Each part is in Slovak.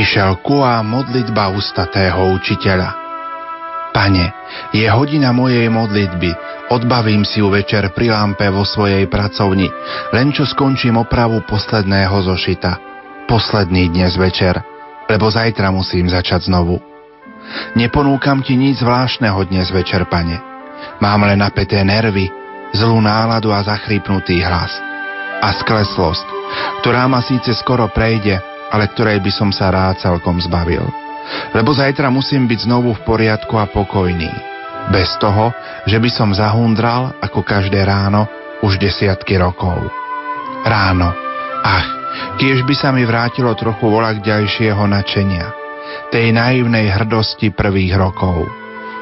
Michel Kua, modlitba ústatého učiteľa. Pane, je hodina mojej modlitby, odbavím si ju večer pri lampe vo svojej pracovni, len čo skončím opravu posledného zošita. Posledný dnes večer, lebo zajtra musím začať znovu. Neponúkam ti nič zvláštneho dnes večer, pane. Mám len napäté nervy, zlú náladu a zachrypnutý hlas. A skleslosť, ktorá ma síce skoro prejde, ale ktorej by som sa rád celkom zbavil. Lebo zajtra musím byť znovu v poriadku a pokojný. Bez toho, že by som zahundral, ako každé ráno, už desiatky rokov. Ráno. Ach, kiež by sa mi vrátilo trochu volak ďalšieho načenia. Tej naivnej hrdosti prvých rokov.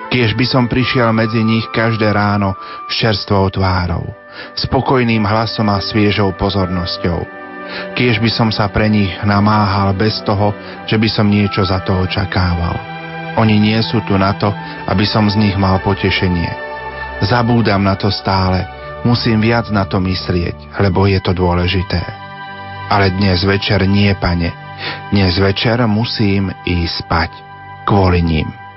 Kiež by som prišiel medzi nich každé ráno s čerstvou tvárou, spokojným hlasom a sviežou pozornosťou Kiež by som sa pre nich namáhal bez toho, že by som niečo za to očakával. Oni nie sú tu na to, aby som z nich mal potešenie. Zabúdam na to stále, musím viac na to myslieť, lebo je to dôležité. Ale dnes večer nie, pane. Dnes večer musím ísť spať kvôli ním.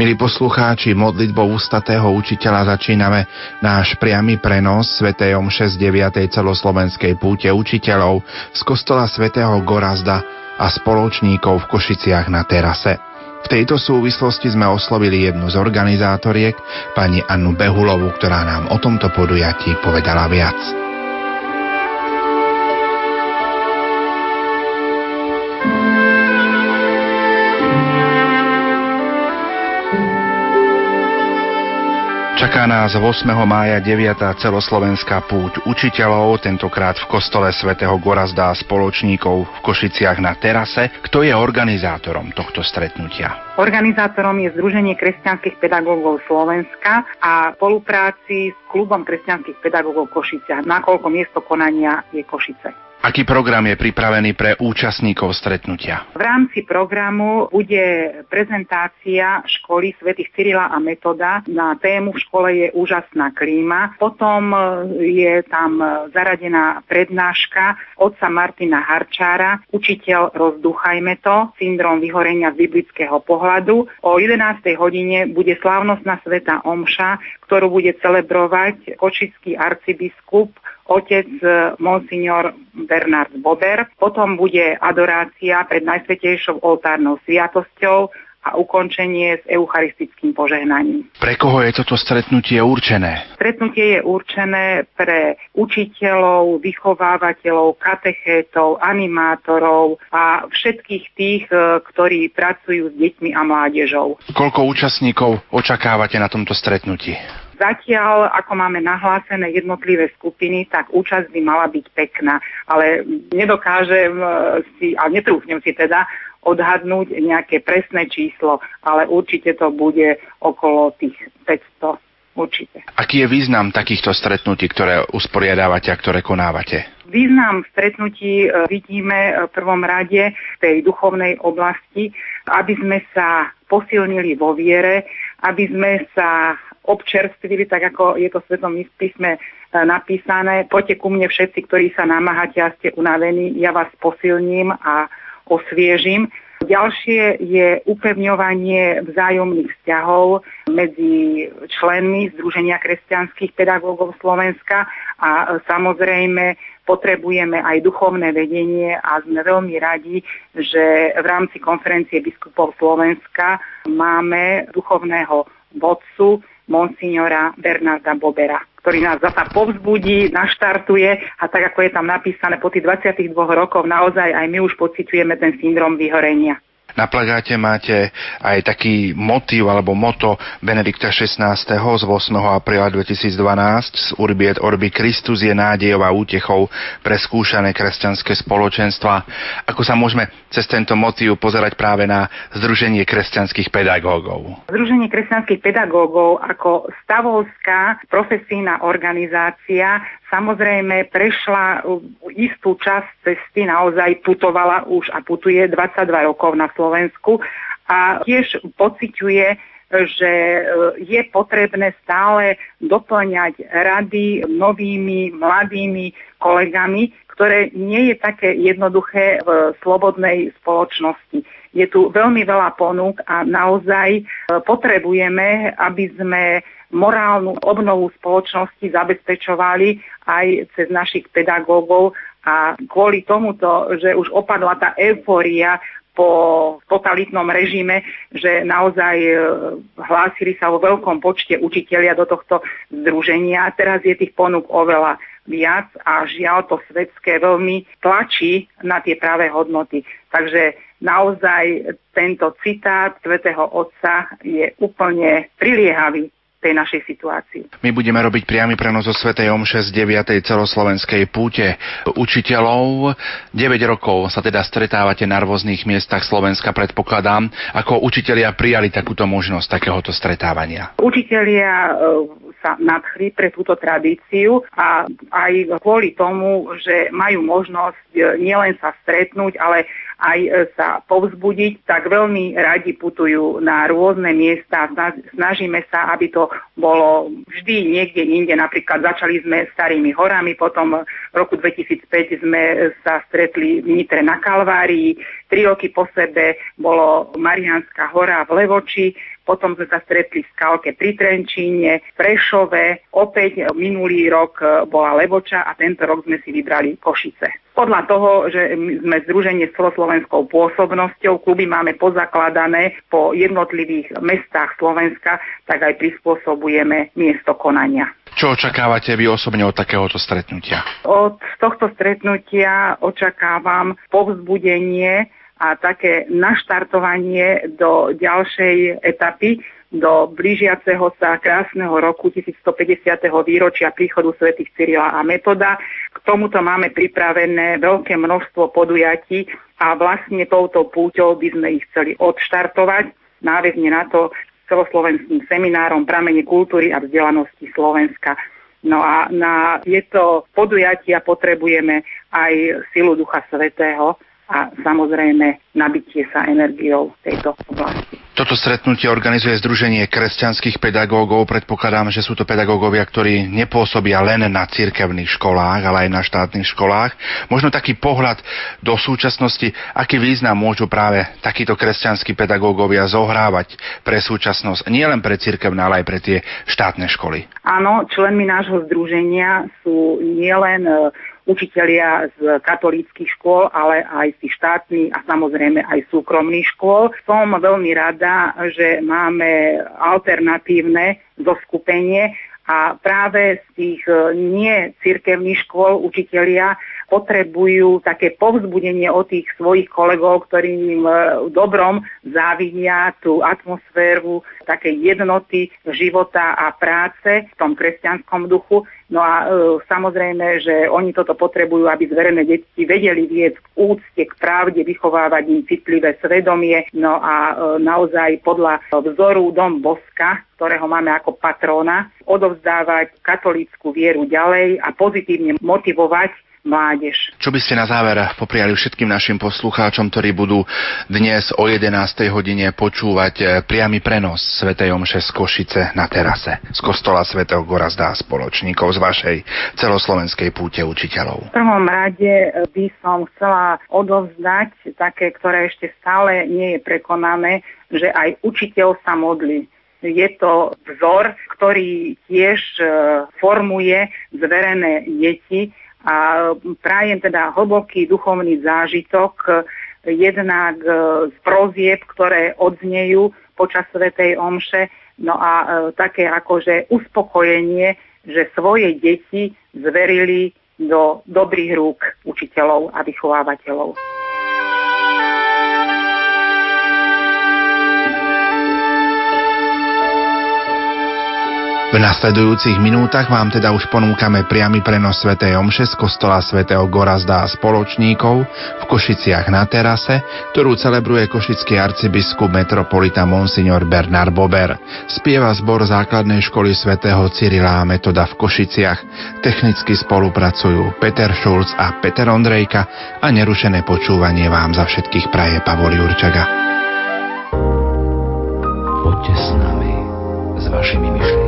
Milí poslucháči, modlitbou ústatého učiteľa začíname náš priamy prenos Sv. Omše z 9. celoslovenskej púte učiteľov z kostola svätého Gorazda a spoločníkov v Košiciach na terase. V tejto súvislosti sme oslovili jednu z organizátoriek, pani Annu Behulovu, ktorá nám o tomto podujatí povedala viac. Čaká nás 8. mája 9. celoslovenská púť učiteľov, tentokrát v kostole svätého Gorazda a spoločníkov v Košiciach na terase. Kto je organizátorom tohto stretnutia? Organizátorom je Združenie kresťanských pedagógov Slovenska a v spolupráci s klubom kresťanských pedagógov Košice, nakoľko miesto konania je Košice. Aký program je pripravený pre účastníkov stretnutia? V rámci programu bude prezentácia školy svätých Cyrila a Metoda. Na tému v škole je úžasná klíma. Potom je tam zaradená prednáška otca Martina Harčára, učiteľ Rozduchajme to, syndrom vyhorenia z biblického pohľadu. O 11. hodine bude slávnostná sveta Omša, ktorú bude celebrovať kočický arcibiskup otec e, monsignor Bernard Bober. Potom bude adorácia pred Najsvetejšou oltárnou sviatosťou a ukončenie s eucharistickým požehnaním. Pre koho je toto stretnutie určené? Stretnutie je určené pre učiteľov, vychovávateľov, katechétov, animátorov a všetkých tých, e, ktorí pracujú s deťmi a mládežou. Koľko účastníkov očakávate na tomto stretnutí? Zatiaľ, ako máme nahlásené jednotlivé skupiny, tak účasť by mala byť pekná, ale nedokážem e, si, a netrúfnem si teda, odhadnúť nejaké presné číslo, ale určite to bude okolo tých 500 určite. Aký je význam takýchto stretnutí, ktoré usporiadávate a ktoré konávate? Význam stretnutí e, vidíme v prvom rade v tej duchovnej oblasti, aby sme sa posilnili vo viere, aby sme sa občerstvili, tak ako je to v Svetom písme e, napísané. Poďte ku mne všetci, ktorí sa namáhate a ste unavení, ja vás posilním a osviežim. Ďalšie je upevňovanie vzájomných vzťahov medzi členmi Združenia kresťanských pedagógov Slovenska a samozrejme potrebujeme aj duchovné vedenie a sme veľmi radi, že v rámci konferencie biskupov Slovenska máme duchovného vodcu monsignora Bernarda Bobera, ktorý nás zasa povzbudí, naštartuje a tak, ako je tam napísané, po tých 22 rokoch naozaj aj my už pociťujeme ten syndrom vyhorenia. Na plagáte máte aj taký motív alebo moto Benedikta XVI. z 8. apríla 2012 z Urbi et Orbi Kristus je nádejou a útechou pre skúšané kresťanské spoločenstva. Ako sa môžeme cez tento motív pozerať práve na Združenie kresťanských pedagógov? Združenie kresťanských pedagógov ako stavovská profesijná organizácia samozrejme prešla istú časť cesty, naozaj putovala už a putuje 22 rokov na Slovensku a tiež pociťuje že e, je potrebné stále doplňať rady novými, mladými kolegami, ktoré nie je také jednoduché v slobodnej spoločnosti. Je tu veľmi veľa ponúk a naozaj e, potrebujeme, aby sme morálnu obnovu spoločnosti zabezpečovali aj cez našich pedagógov a kvôli tomuto, že už opadla tá eufória po totalitnom režime, že naozaj e, hlásili sa vo veľkom počte učitelia do tohto združenia. Teraz je tých ponúk oveľa viac a žiaľ to svetské veľmi tlačí na tie práve hodnoty. Takže naozaj tento citát svätého Otca je úplne priliehavý tej našej situácii. My budeme robiť priamy prenos zo Svetej Omše z 9. celoslovenskej púte učiteľov. 9 rokov sa teda stretávate na rôznych miestach Slovenska, predpokladám. Ako učitelia prijali takúto možnosť takéhoto stretávania? Učitelia sa nadchli pre túto tradíciu a aj kvôli tomu, že majú možnosť e, nielen sa stretnúť, ale aj e, sa povzbudiť, tak veľmi radi putujú na rôzne miesta. Snažíme sa, aby to bolo vždy niekde inde. Napríklad začali sme starými horami, potom v roku 2005 sme sa stretli v Nitre na Kalvárii, tri roky po sebe bolo Marianská hora v Levoči, potom sme sa stretli v Skalke pri Trenčíne, v Prešove, opäť minulý rok bola Levoča a tento rok sme si vybrali Košice. Podľa toho, že sme združenie s celoslovenskou pôsobnosťou, kluby máme pozakladané po jednotlivých mestách Slovenska, tak aj prispôsobujeme miesto konania. Čo očakávate vy osobne od takéhoto stretnutia? Od tohto stretnutia očakávam povzbudenie a také naštartovanie do ďalšej etapy, do blížiaceho sa krásneho roku 1150. výročia príchodu svätých Cyrila a Metoda. K tomuto máme pripravené veľké množstvo podujatí a vlastne touto púťou by sme ich chceli odštartovať náväzne na to celoslovenským seminárom Pramene kultúry a vzdelanosti Slovenska. No a na tieto podujatia potrebujeme aj silu Ducha Svetého, a samozrejme nabitie sa energiou tejto oblasti. Toto stretnutie organizuje Združenie kresťanských pedagógov. Predpokladám, že sú to pedagógovia, ktorí nepôsobia len na cirkevných školách, ale aj na štátnych školách. Možno taký pohľad do súčasnosti, aký význam môžu práve takíto kresťanskí pedagógovia zohrávať pre súčasnosť, nie len pre cirkevné, ale aj pre tie štátne školy. Áno, členmi nášho združenia sú nielen učitelia z katolíckých škôl, ale aj z tých štátnych a samozrejme aj súkromných škôl. Som veľmi rada, že máme alternatívne zoskupenie a práve z tých e, nie cirkevných škôl učitelia potrebujú také povzbudenie od tých svojich kolegov, ktorí im v dobrom závidia tú atmosféru takej jednoty života a práce v tom kresťanskom duchu. No a e, samozrejme, že oni toto potrebujú, aby zverené deti vedeli viesť k úcte, k pravde, vychovávať im citlivé svedomie. No a e, naozaj podľa vzoru Dom Boska, ktorého máme ako patróna, odovzdávať katolícku vieru ďalej a pozitívne motivovať mládež. Čo by ste na záver popriali všetkým našim poslucháčom, ktorí budú dnes o 11. hodine počúvať eh, priamy prenos Sv. Omše z Košice na terase z kostola svätého Gorazda a spoločníkov z vašej celoslovenskej púte učiteľov? V prvom rade eh, by som chcela odovzdať také, ktoré ešte stále nie je prekonané, že aj učiteľ sa modlí je to vzor, ktorý tiež eh, formuje zverené deti a prajem teda hlboký duchovný zážitok jednak e, z prozieb, ktoré odznejú počas Svetej Omše, no a e, také akože uspokojenie, že svoje deti zverili do dobrých rúk učiteľov a vychovávateľov. V nasledujúcich minútach vám teda už ponúkame priamy prenos Sv. Omše z kostola svätého Gorazda a spoločníkov v Košiciach na terase, ktorú celebruje košický arcibiskup metropolita Monsignor Bernard Bober. Spieva zbor základnej školy svätého Cyrila a Metoda v Košiciach. Technicky spolupracujú Peter Šulc a Peter Ondrejka a nerušené počúvanie vám za všetkých praje Pavol Jurčaga. Poďte s nami. vašimi myšlienkami.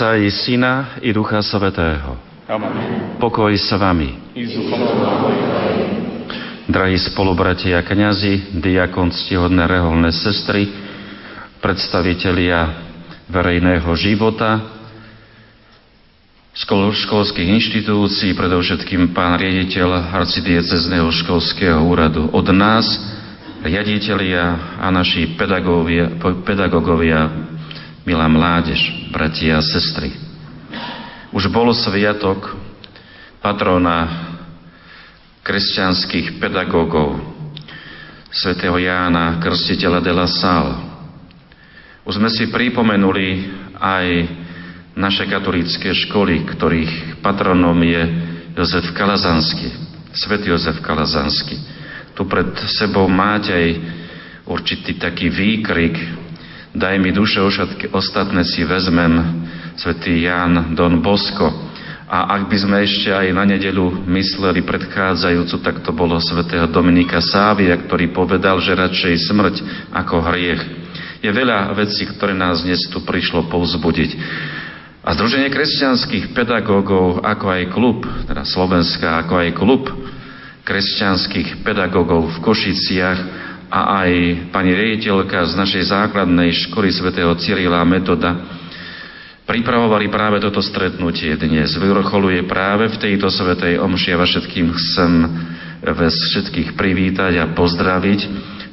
Otca i Syna i Ducha Svetého. Amen. Pokoj s vami. Drahí spolubratia kniazy, diakon, ctihodné reholné sestry, predstavitelia verejného života, školských inštitúcií, predovšetkým pán riaditeľ arcidiecezného školského úradu. Od nás, riaditeľia a naši pedagógovia, pedagógovia milá mládež, bratia a sestry. Už bol sviatok patrona kresťanských pedagógov, svätého Jána, krstiteľa de la Salle. Už sme si pripomenuli aj naše katolícke školy, ktorých patronom je Jozef Kalazanský, svätý Jozef Kalazanský. Tu pred sebou máte aj určitý taký výkrik Daj mi duše, všetky ostatné si vezmem, svätý Ján Don Bosko. A ak by sme ešte aj na nedelu mysleli predchádzajúcu, tak to bolo svätého Dominika Sávia, ktorý povedal, že radšej smrť ako hriech. Je veľa vecí, ktoré nás dnes tu prišlo povzbudiť. A Združenie kresťanských pedagógov, ako aj klub, teda Slovenská, ako aj klub kresťanských pedagógov v Košiciach, a aj pani riaditeľka z našej základnej školy svätého Cyrila Metoda pripravovali práve toto stretnutie dnes. Vyvrcholuje práve v tejto svetej omši a všetkým chcem vás všetkých privítať a pozdraviť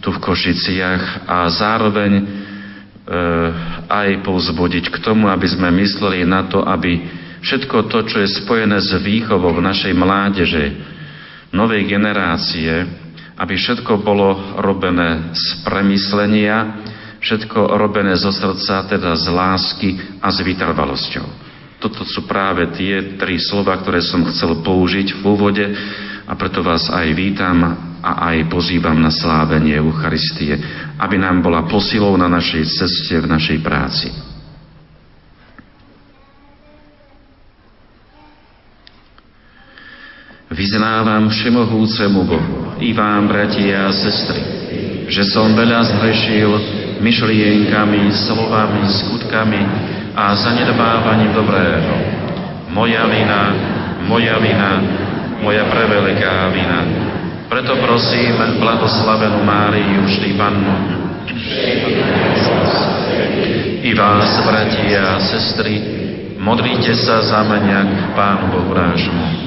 tu v Košiciach a zároveň e, aj povzbudiť k tomu, aby sme mysleli na to, aby všetko to, čo je spojené s výchovou našej mládeže, novej generácie, aby všetko bolo robené z premyslenia, všetko robené zo srdca, teda z lásky a s vytrvalosťou. Toto sú práve tie tri slova, ktoré som chcel použiť v úvode a preto vás aj vítam a aj pozývam na slávenie Eucharistie, aby nám bola posilou na našej ceste, v našej práci. Vyznávam všemohúcemu Bohu i vám, bratia a sestry, že som veľa zhrešil myšlienkami, slovami, skutkami a zanedbávaním dobrého. Moja vina, moja vina, moja preveľká vina. Preto prosím blahoslavenú Máriu, vždy Pannu, i vás, bratia a sestry, modlite sa za mňa k Pánu Bohu nášmu.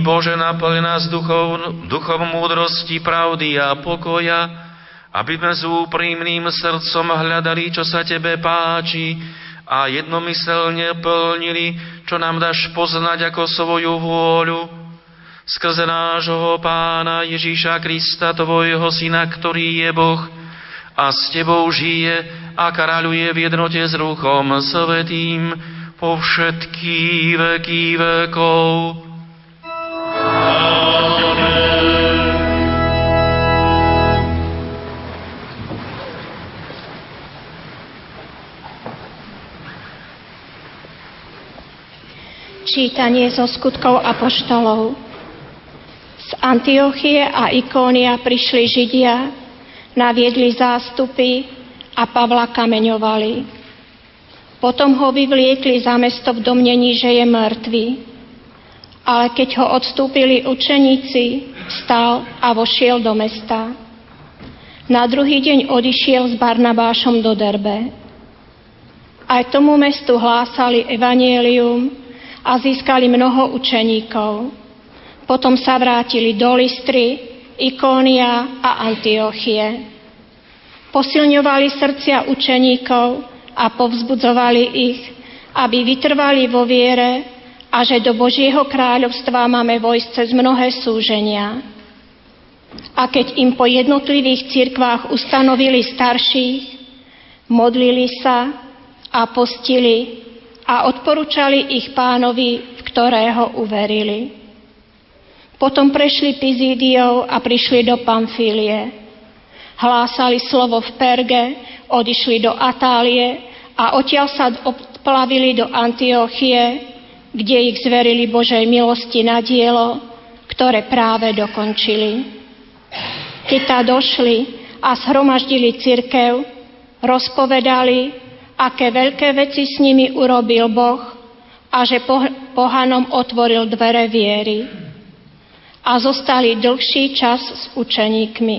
Bože, naplň nás duchov, duchom múdrosti, pravdy a pokoja, aby sme s úprimným srdcom hľadali, čo sa Tebe páči a jednomyselne plnili, čo nám dáš poznať ako svoju vôľu. Skrze nášho Pána Ježíša Krista, Tvojho Syna, ktorý je Boh a s Tebou žije a kráľuje v jednote s Ruchom Svetým po všetky veky vekov. Čítanie zo skutkov apoštolov. Z Antiochie a Ikónia prišli Židia, naviedli zástupy a Pavla kameňovali. Potom ho vyvliekli za mesto v domnení, že je mŕtvý. Ale keď ho odstúpili učeníci, vstal a vošiel do mesta. Na druhý deň odišiel s Barnabášom do Derbe. aj tomu mestu hlásali evanielium a získali mnoho učeníkov. Potom sa vrátili do Listry, Ikónia a Antiochie. Posilňovali srdcia učeníkov a povzbudzovali ich, aby vytrvali vo viere a že do Božieho kráľovstva máme vojsť cez mnohé súženia. A keď im po jednotlivých cirkvách ustanovili starších, modlili sa a postili a odporúčali ich pánovi, v ktorého uverili. Potom prešli Pizídiou a prišli do Pamfílie. Hlásali slovo v Perge, odišli do Atálie a odtiaľ sa odplavili do Antiochie, kde ich zverili Božej milosti na dielo, ktoré práve dokončili. Keď tá došli a zhromaždili cirkev, rozpovedali, aké veľké veci s nimi urobil Boh a že pohanom otvoril dvere viery. A zostali dlhší čas s učeníkmi.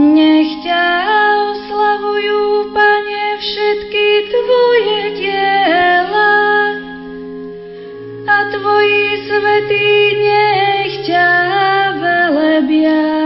Nech ťa oslavujú, Pane, všetky Tvoje diela a Tvoji svetí nech ťa velebia.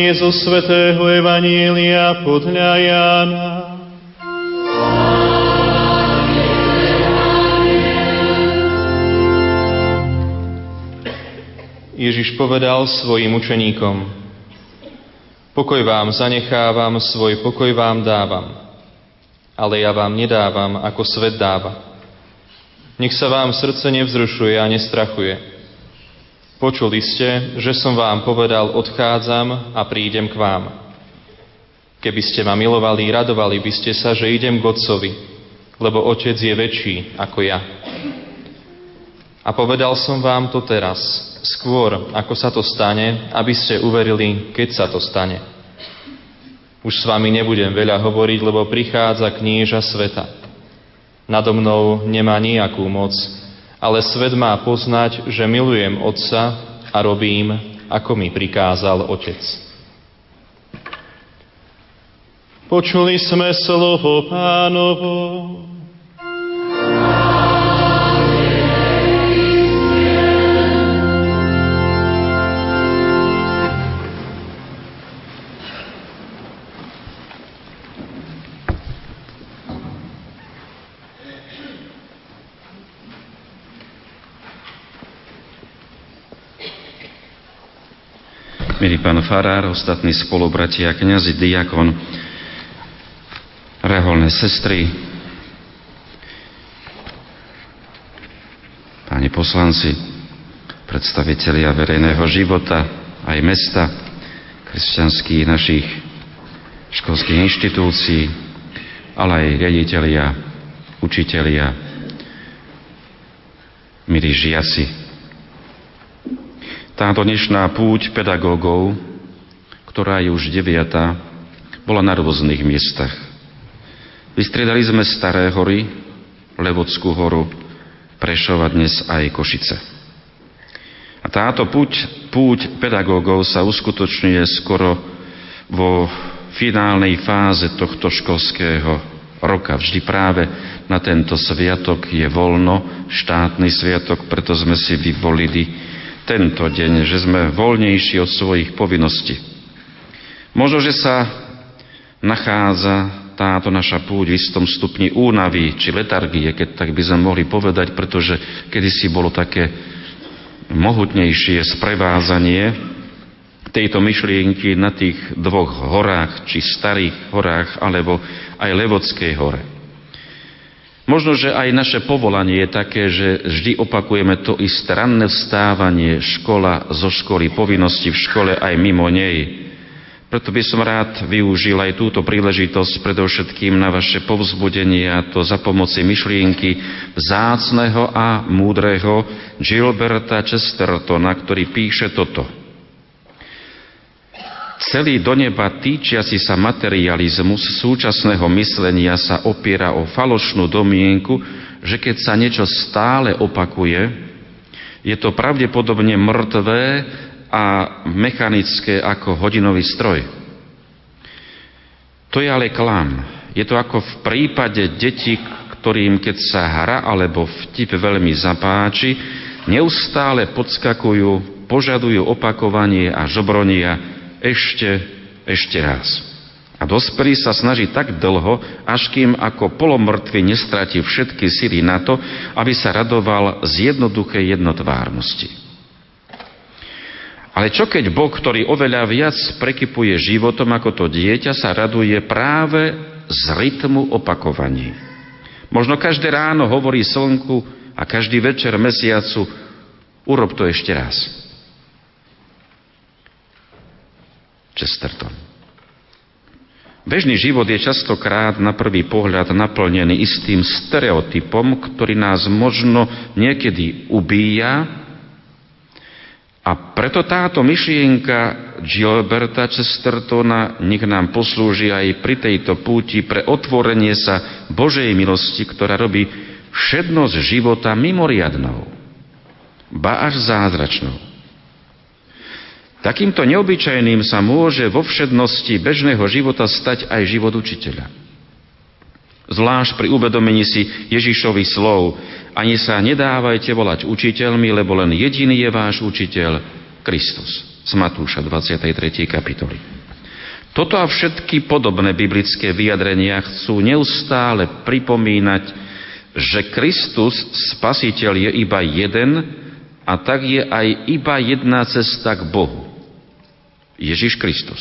Čítanie zo Svetého Evanielia podľa Jána. Ježiš povedal svojim učeníkom, pokoj vám zanechávam, svoj pokoj vám dávam, ale ja vám nedávam, ako svet dáva. Nech sa vám srdce nevzrušuje a nestrachuje Počuli ste, že som vám povedal, odchádzam a prídem k vám. Keby ste ma milovali, radovali by ste sa, že idem k Otcovi, lebo Otec je väčší ako ja. A povedal som vám to teraz, skôr ako sa to stane, aby ste uverili, keď sa to stane. Už s vami nebudem veľa hovoriť, lebo prichádza kníža sveta. Nado mnou nemá nejakú moc, ale svet má poznať, že milujem Otca a robím, ako mi prikázal Otec. Počuli sme slovo pánovo. Pán Farár, ostatní spolubratia, kniazy, diakon, reholné sestry, páni poslanci, predstavitelia verejného života, aj mesta, kresťanských našich školských inštitúcií, ale aj riaditeľia, učitelia, milí žiaci, táto dnešná púť pedagógov, ktorá je už deviatá, bola na rôznych miestach. Vystriedali sme Staré hory, Levodskú horu, Prešova dnes aj Košice. A táto púť, púť pedagógov sa uskutočňuje skoro vo finálnej fáze tohto školského roka. Vždy práve na tento sviatok je voľno, štátny sviatok, preto sme si vyvolili tento deň, že sme voľnejší od svojich povinností. Možno, že sa nachádza táto naša púť v istom stupni únavy či letargie, keď tak by sme mohli povedať, pretože kedysi bolo také mohutnejšie sprevázanie tejto myšlienky na tých dvoch horách, či starých horách, alebo aj Levodskej hore. Možno, že aj naše povolanie je také, že vždy opakujeme to isté ranné vstávanie, škola zo školy, povinnosti v škole aj mimo nej. Preto by som rád využil aj túto príležitosť predovšetkým na vaše povzbudenie a to za pomoci myšlienky vzácného a múdreho Gilberta Chestertona, ktorý píše toto – Celý do neba týčiaci sa materializmus súčasného myslenia sa opiera o falošnú domienku, že keď sa niečo stále opakuje, je to pravdepodobne mŕtvé a mechanické ako hodinový stroj. To je ale klam. Je to ako v prípade detí, ktorým keď sa hra alebo vtip veľmi zapáči, neustále podskakujú, požadujú opakovanie a žobronia, ešte, ešte raz. A dospelý sa snaží tak dlho, až kým ako polomrtvý nestratí všetky síly na to, aby sa radoval z jednoduchej jednotvárnosti. Ale čo keď Boh, ktorý oveľa viac prekypuje životom ako to dieťa, sa raduje práve z rytmu opakovaní? Možno každé ráno hovorí slnku a každý večer mesiacu urob to ešte raz. Chesterton. Bežný život je častokrát na prvý pohľad naplnený istým stereotypom, ktorý nás možno niekedy ubíja a preto táto myšlienka Gilberta Chestertona nech nám poslúži aj pri tejto púti pre otvorenie sa Božej milosti, ktorá robí všednosť života mimoriadnou, ba až zázračnou. Takýmto neobyčajným sa môže vo všednosti bežného života stať aj život učiteľa. Zvlášť pri uvedomení si Ježišových slov, ani sa nedávajte volať učiteľmi, lebo len jediný je váš učiteľ, Kristus. Z Matúša 23. kapitoly. Toto a všetky podobné biblické vyjadrenia chcú neustále pripomínať, že Kristus, spasiteľ, je iba jeden a tak je aj iba jedna cesta k Bohu. Ježiš Kristus.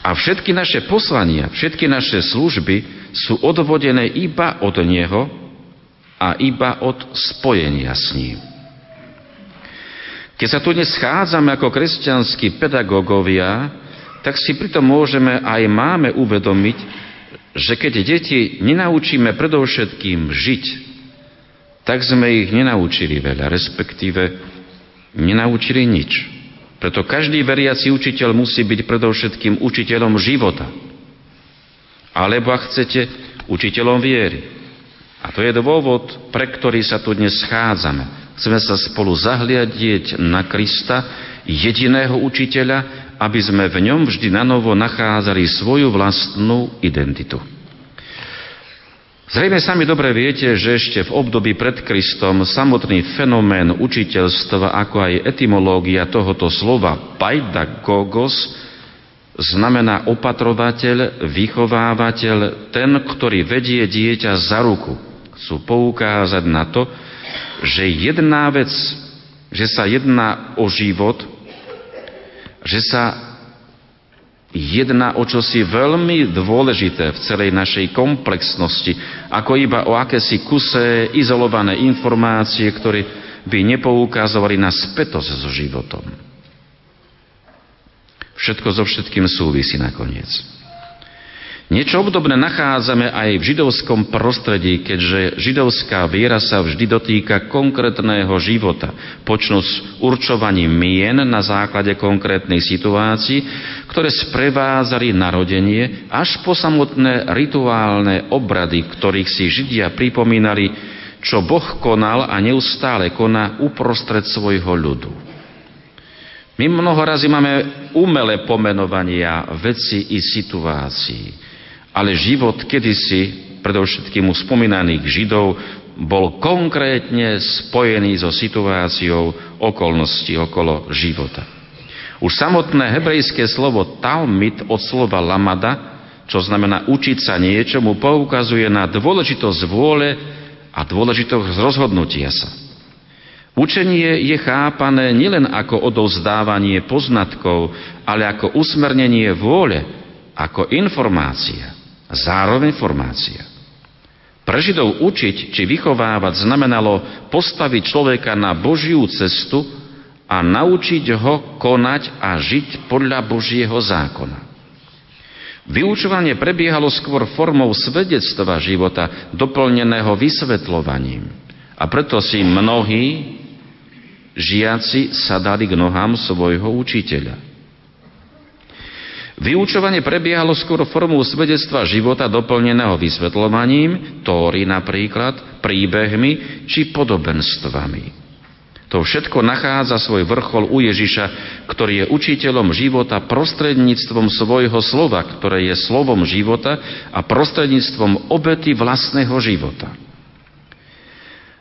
A všetky naše poslania, všetky naše služby sú odvodené iba od Neho a iba od spojenia s ním. Keď sa tu dnes schádzame ako kresťanskí pedagógovia, tak si pritom môžeme aj máme uvedomiť, že keď deti nenaučíme predovšetkým žiť, tak sme ich nenaučili veľa, respektíve nenaučili nič. Preto každý veriaci učiteľ musí byť predovšetkým učiteľom života. Alebo, ak chcete, učiteľom viery. A to je dôvod, pre ktorý sa tu dnes schádzame. Chceme sa spolu zahliadieť na Krista, jediného učiteľa, aby sme v ňom vždy na novo nachádzali svoju vlastnú identitu. Zrejme sami dobre viete, že ešte v období pred Kristom samotný fenomén učiteľstva, ako aj etymológia tohoto slova paidagogos, znamená opatrovateľ, vychovávateľ, ten, ktorý vedie dieťa za ruku. Chcú poukázať na to, že jedná vec, že sa jedná o život, že sa jedná o čosi veľmi dôležité v celej našej komplexnosti, ako iba o akési kusé, izolované informácie, ktoré by nepoukázovali na spätosť so životom. Všetko so všetkým súvisí nakoniec. Niečo obdobné nachádzame aj v židovskom prostredí, keďže židovská viera sa vždy dotýka konkrétneho života, počnú s určovaním mien na základe konkrétnej situácii, ktoré sprevázali narodenie, až po samotné rituálne obrady, v ktorých si Židia pripomínali, čo Boh konal a neustále koná uprostred svojho ľudu. My mnoho razy máme umelé pomenovania veci i situácií ale život kedysi, predovšetkým u spomínaných Židov, bol konkrétne spojený so situáciou okolností okolo života. Už samotné hebrejské slovo talmid od slova lamada, čo znamená učiť sa niečomu, poukazuje na dôležitosť vôle a dôležitosť rozhodnutia sa. Učenie je chápané nielen ako odovzdávanie poznatkov, ale ako usmernenie vôle, ako informácia zároveň formácia. Pre Židov učiť či vychovávať znamenalo postaviť človeka na Božiu cestu a naučiť ho konať a žiť podľa Božieho zákona. Vyučovanie prebiehalo skôr formou svedectva života, doplneného vysvetľovaním. A preto si mnohí žiaci sadali k nohám svojho učiteľa. Vyučovanie prebiehalo skôr formou svedectva života doplneného vysvetľovaním, tóry napríklad, príbehmi či podobenstvami. To všetko nachádza svoj vrchol u Ježiša, ktorý je učiteľom života prostredníctvom svojho slova, ktoré je slovom života a prostredníctvom obety vlastného života.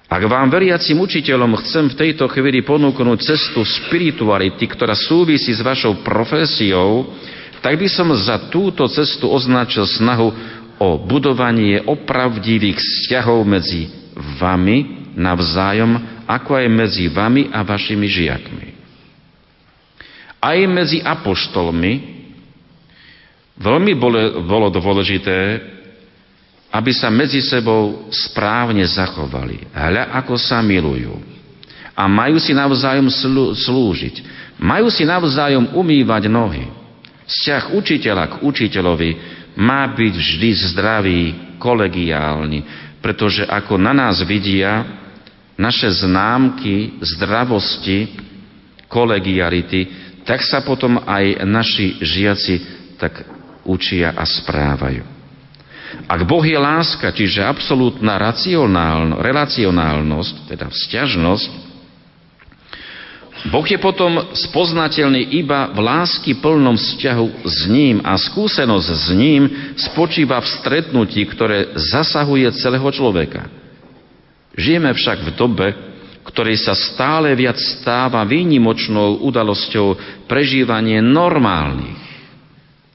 Ak vám veriacim učiteľom chcem v tejto chvíli ponúknuť cestu spirituality, ktorá súvisí s vašou profesiou, tak by som za túto cestu označil snahu o budovanie opravdivých vzťahov medzi vami navzájom, ako aj medzi vami a vašimi žiakmi. Aj medzi apoštolmi veľmi bolo, dôležité, aby sa medzi sebou správne zachovali. Hľa, ako sa milujú. A majú si navzájom slúžiť. Majú si navzájom umývať nohy. Vzťah učiteľa k učiteľovi má byť vždy zdravý, kolegiálny, pretože ako na nás vidia naše známky zdravosti, kolegiality, tak sa potom aj naši žiaci tak učia a správajú. Ak Boh je láska, čiže absolútna racionálnosť, teda vzťažnosť, Boh je potom spoznateľný iba v lásky plnom vzťahu s ním a skúsenosť s ním spočíva v stretnutí, ktoré zasahuje celého človeka. Žijeme však v dobe, ktorej sa stále viac stáva výnimočnou udalosťou prežívanie normálnych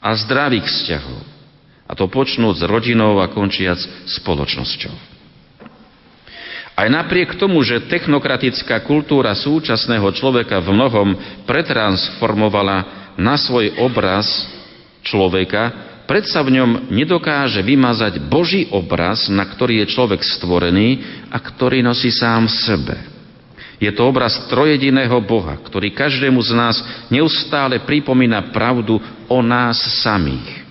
a zdravých vzťahov. A to počnúť s rodinou a končiac spoločnosťou. Aj napriek tomu, že technokratická kultúra súčasného človeka v mnohom pretransformovala na svoj obraz človeka, predsa v ňom nedokáže vymazať Boží obraz, na ktorý je človek stvorený a ktorý nosí sám v sebe. Je to obraz trojediného Boha, ktorý každému z nás neustále pripomína pravdu o nás samých.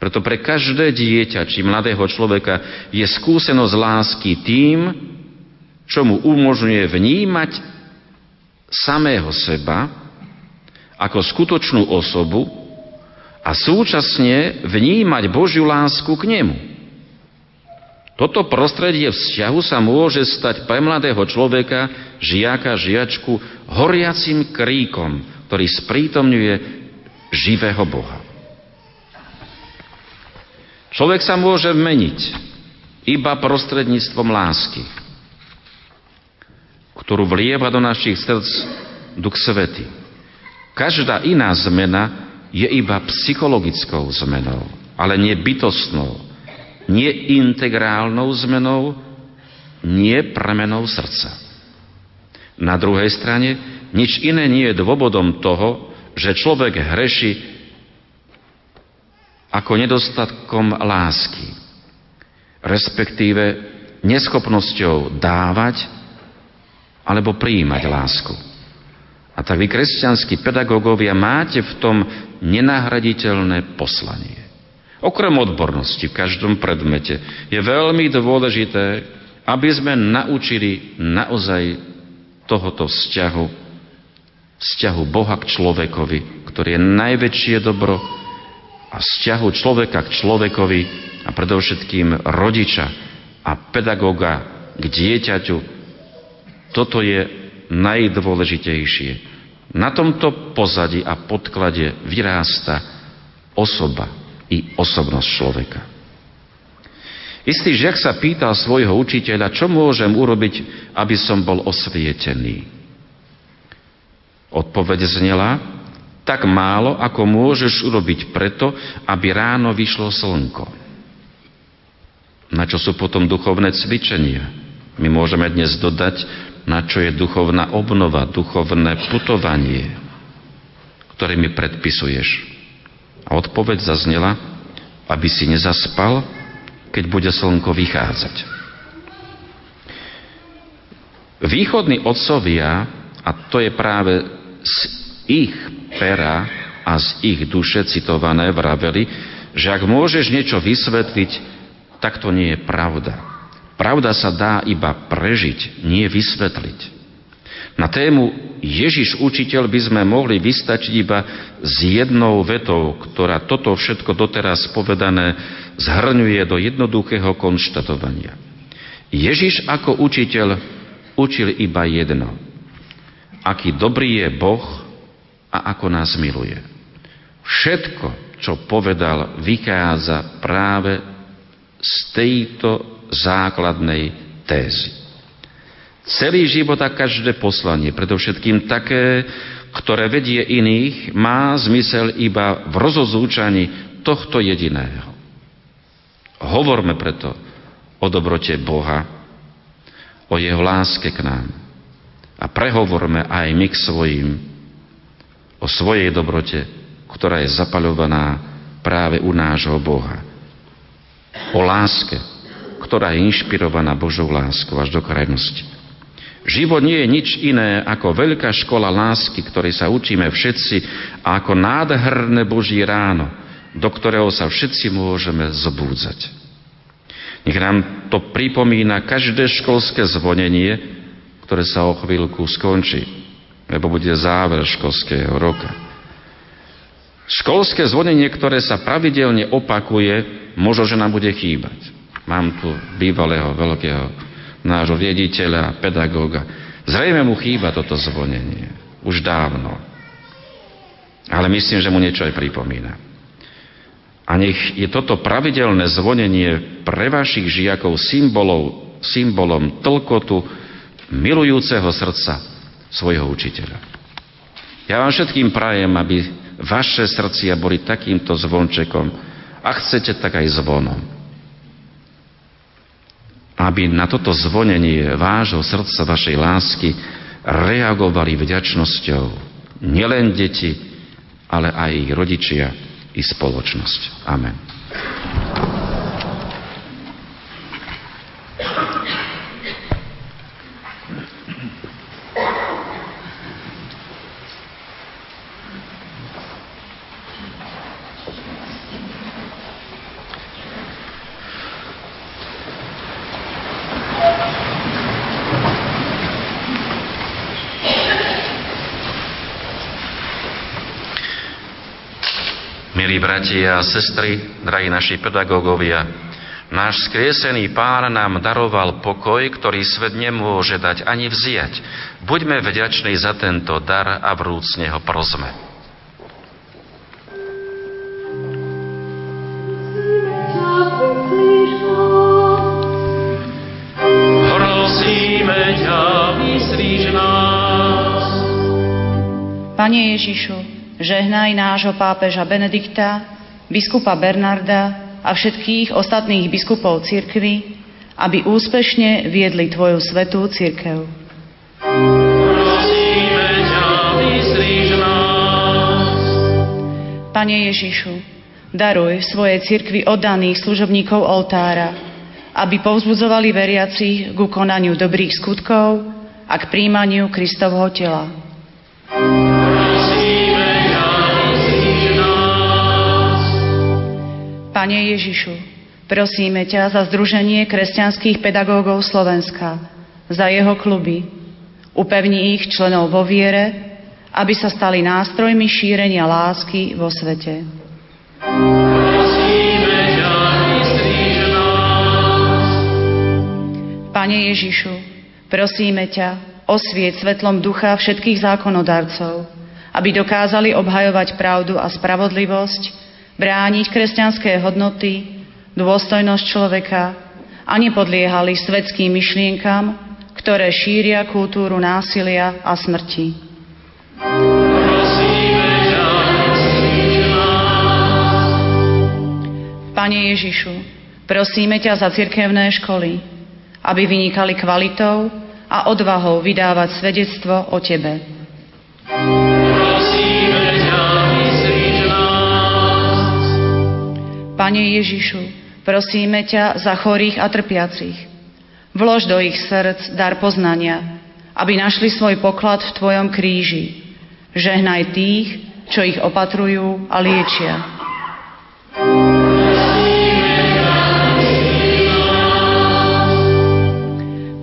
Preto pre každé dieťa či mladého človeka je skúsenosť lásky tým, čo mu umožňuje vnímať samého seba ako skutočnú osobu a súčasne vnímať Božiu lásku k nemu. Toto prostredie vzťahu sa môže stať pre mladého človeka, žiaka, žiačku, horiacim kríkom, ktorý sprítomňuje živého Boha. Človek sa môže meniť iba prostredníctvom lásky, ktorú vlieva do našich srdc Duch Svety. Každá iná zmena je iba psychologickou zmenou, ale nie bytostnou, nie integrálnou zmenou, nie premenou srdca. Na druhej strane, nič iné nie je dôvodom toho, že človek hreši ako nedostatkom lásky, respektíve neschopnosťou dávať alebo prijímať lásku. A tak vy, kresťanskí pedagógovia, máte v tom nenahraditeľné poslanie. Okrem odbornosti v každom predmete je veľmi dôležité, aby sme naučili naozaj tohoto vzťahu, vzťahu Boha k človekovi, ktorý je najväčšie dobro, a vzťahu človeka k človekovi a predovšetkým rodiča a pedagóga k dieťaťu, toto je najdôležitejšie. Na tomto pozadí a podklade vyrásta osoba i osobnosť človeka. Istý žiak sa pýtal svojho učiteľa, čo môžem urobiť, aby som bol osvietený. Odpoveď znela, tak málo, ako môžeš urobiť preto, aby ráno vyšlo slnko. Na čo sú potom duchovné cvičenia? My môžeme dnes dodať, na čo je duchovná obnova, duchovné putovanie, ktoré mi predpisuješ. A odpoveď zaznela, aby si nezaspal, keď bude slnko vychádzať. Východní otcovia, a to je práve ich pera a z ich duše citované vraveli, že ak môžeš niečo vysvetliť, tak to nie je pravda. Pravda sa dá iba prežiť, nie vysvetliť. Na tému Ježiš učiteľ by sme mohli vystačiť iba s jednou vetou, ktorá toto všetko doteraz povedané zhrňuje do jednoduchého konštatovania. Ježiš ako učiteľ učil iba jedno. Aký dobrý je Boh, a ako nás miluje. Všetko, čo povedal, vychádza práve z tejto základnej tézy. Celý život a každé poslanie, predovšetkým také, ktoré vedie iných, má zmysel iba v rozozúčaní tohto jediného. Hovorme preto o dobrote Boha, o jeho láske k nám. A prehovorme aj my k svojim o svojej dobrote, ktorá je zapaľovaná práve u nášho Boha. O láske, ktorá je inšpirovaná Božou láskou až do krajnosti. Život nie je nič iné ako veľká škola lásky, ktorej sa učíme všetci a ako nádherné Boží ráno, do ktorého sa všetci môžeme zobúdzať. Nech nám to pripomína každé školské zvonenie, ktoré sa o chvíľku skončí lebo bude záver školského roka. Školské zvonenie, ktoré sa pravidelne opakuje, možno, že nám bude chýbať. Mám tu bývalého veľkého nášho riediteľa, pedagóga. Zrejme mu chýba toto zvonenie. Už dávno. Ale myslím, že mu niečo aj pripomína. A nech je toto pravidelné zvonenie pre vašich žiakov symbolov, symbolom tlkotu milujúceho srdca, svojho učiteľa. Ja vám všetkým prajem, aby vaše srdcia boli takýmto zvončekom. A chcete, tak aj zvonom. aby na toto zvonenie vášho srdca, vašej lásky reagovali vďačnosťou nielen deti, ale aj ich rodičia i spoločnosť. Amen. Bratia a sestry, drahí naši pedagógovia, náš skriesený pán nám daroval pokoj, ktorý svet nemôže dať ani vziať. Buďme vďační za tento dar a vrúcne ho prosme. Pane Ježišu, žehnaj nášho pápeža Benedikta, biskupa Bernarda a všetkých ostatných biskupov cirkvy, aby úspešne viedli Tvoju svetú cirkev. Pane Ježišu, daruj svojej cirkvi oddaných služobníkov oltára, aby povzbudzovali veriacich ku konaniu dobrých skutkov a k príjmaniu Kristovho tela. Pane Ježišu, prosíme ťa za Združenie kresťanských pedagógov Slovenska, za jeho kluby. Upevni ich členov vo viere, aby sa stali nástrojmi šírenia lásky vo svete. Pane Ježišu, prosíme ťa, osvieť svetlom ducha všetkých zákonodarcov, aby dokázali obhajovať pravdu a spravodlivosť brániť kresťanské hodnoty, dôstojnosť človeka a nepodliehali svetským myšlienkam, ktoré šíria kultúru násilia a smrti. Pane Ježišu, prosíme ťa za cirkevné školy, aby vynikali kvalitou a odvahou vydávať svedectvo o Tebe. Pane Ježišu, prosíme ťa za chorých a trpiacich. Vlož do ich srdc dar poznania, aby našli svoj poklad v Tvojom kríži. Žehnaj tých, čo ich opatrujú a liečia.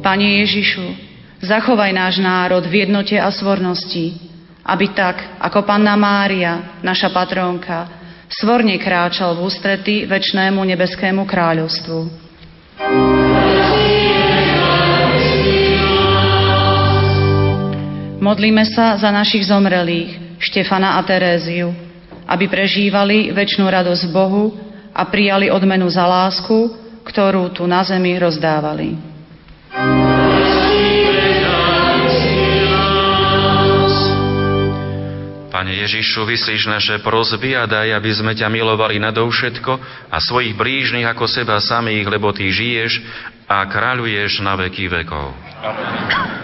Pane Ježišu, zachovaj náš národ v jednote a svornosti, aby tak, ako Panna Mária, naša patrónka, svorne kráčal v ústrety väčšnému nebeskému kráľovstvu. Modlíme sa za našich zomrelých, Štefana a Teréziu, aby prežívali väčšnú radosť Bohu a prijali odmenu za lásku, ktorú tu na zemi rozdávali. Pane Ježišu, vyslíš naše prozby a daj, aby sme ťa milovali nadou všetko a svojich blížnych ako seba samých, lebo Ty žiješ a kráľuješ na veky vekov. Amen.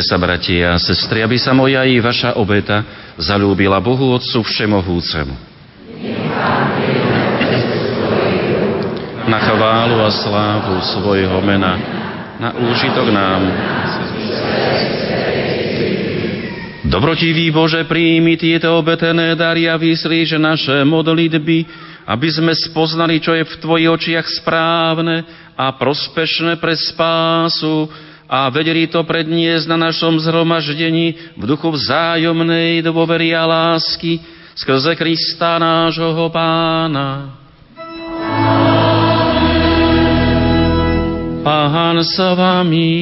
Modrite sa, bratia a sestry, aby sa moja i vaša obeta zalúbila Bohu Otcu Všemohúcemu. Na chválu a slávu svojho mena, na úžitok nám. Dobrotivý Bože, príjmi tieto obetené dary a vyslíš naše modlitby, aby sme spoznali, čo je v Tvojich očiach správne a prospešné pre spásu, a vedeli to predniesť na našom zhromaždení v duchu vzájomnej dôvery a lásky skrze Krista nášho Pána. Pán sa vami.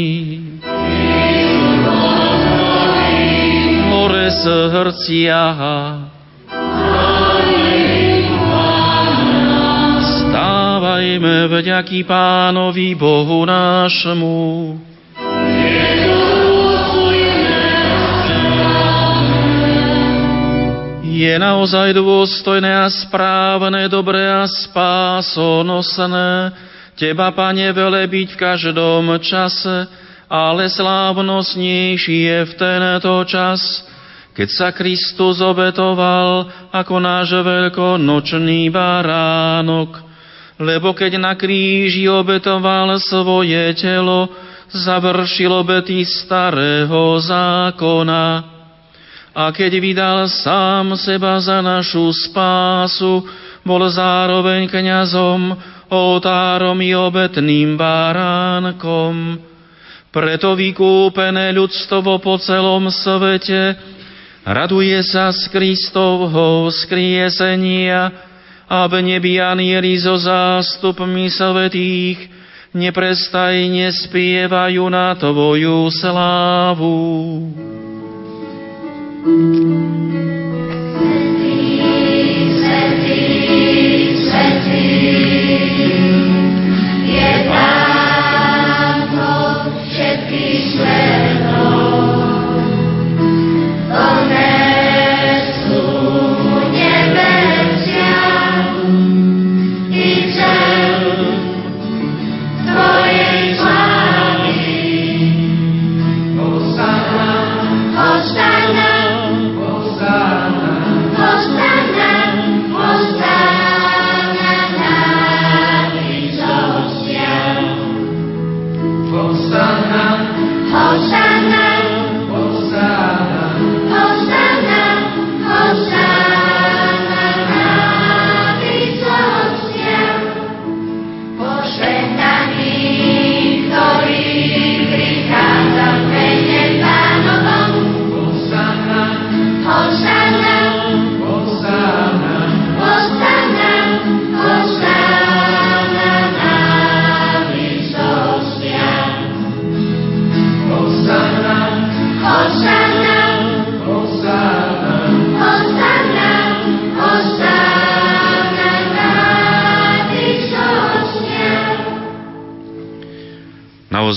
Hore srdcia. Stávajme vďaký Pánovi Bohu nášmu. Je naozaj dôstojné a správne, dobré a spásonosné Teba, Pane, velebiť v každom čase, ale slávnostnejší je v tento čas, keď sa Kristus obetoval ako náš veľkonočný baránok, lebo keď na kríži obetoval svoje telo, završil obety starého zákona a keď vydal sám seba za našu spásu, bol zároveň kňazom, oltárom i obetným baránkom. Preto vykúpené ľudstvo po celom svete raduje sa z Kristovho skriesenia, a v nebi anieli so zástupmi svetých neprestajne spievajú na Tvoju slávu.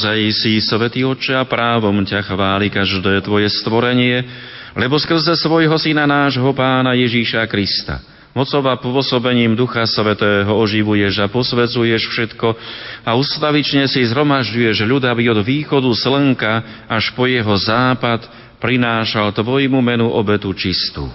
Naozaj si svetý oče a právom ťa chváli každé tvoje stvorenie, lebo skrze svojho syna nášho pána Ježíša Krista Mocov pôsobením Ducha Svetého oživuješ a posvedzuješ všetko a ustavične si zhromažďuješ ľud, aby od východu slnka až po jeho západ prinášal Tvojmu menu obetu čistú.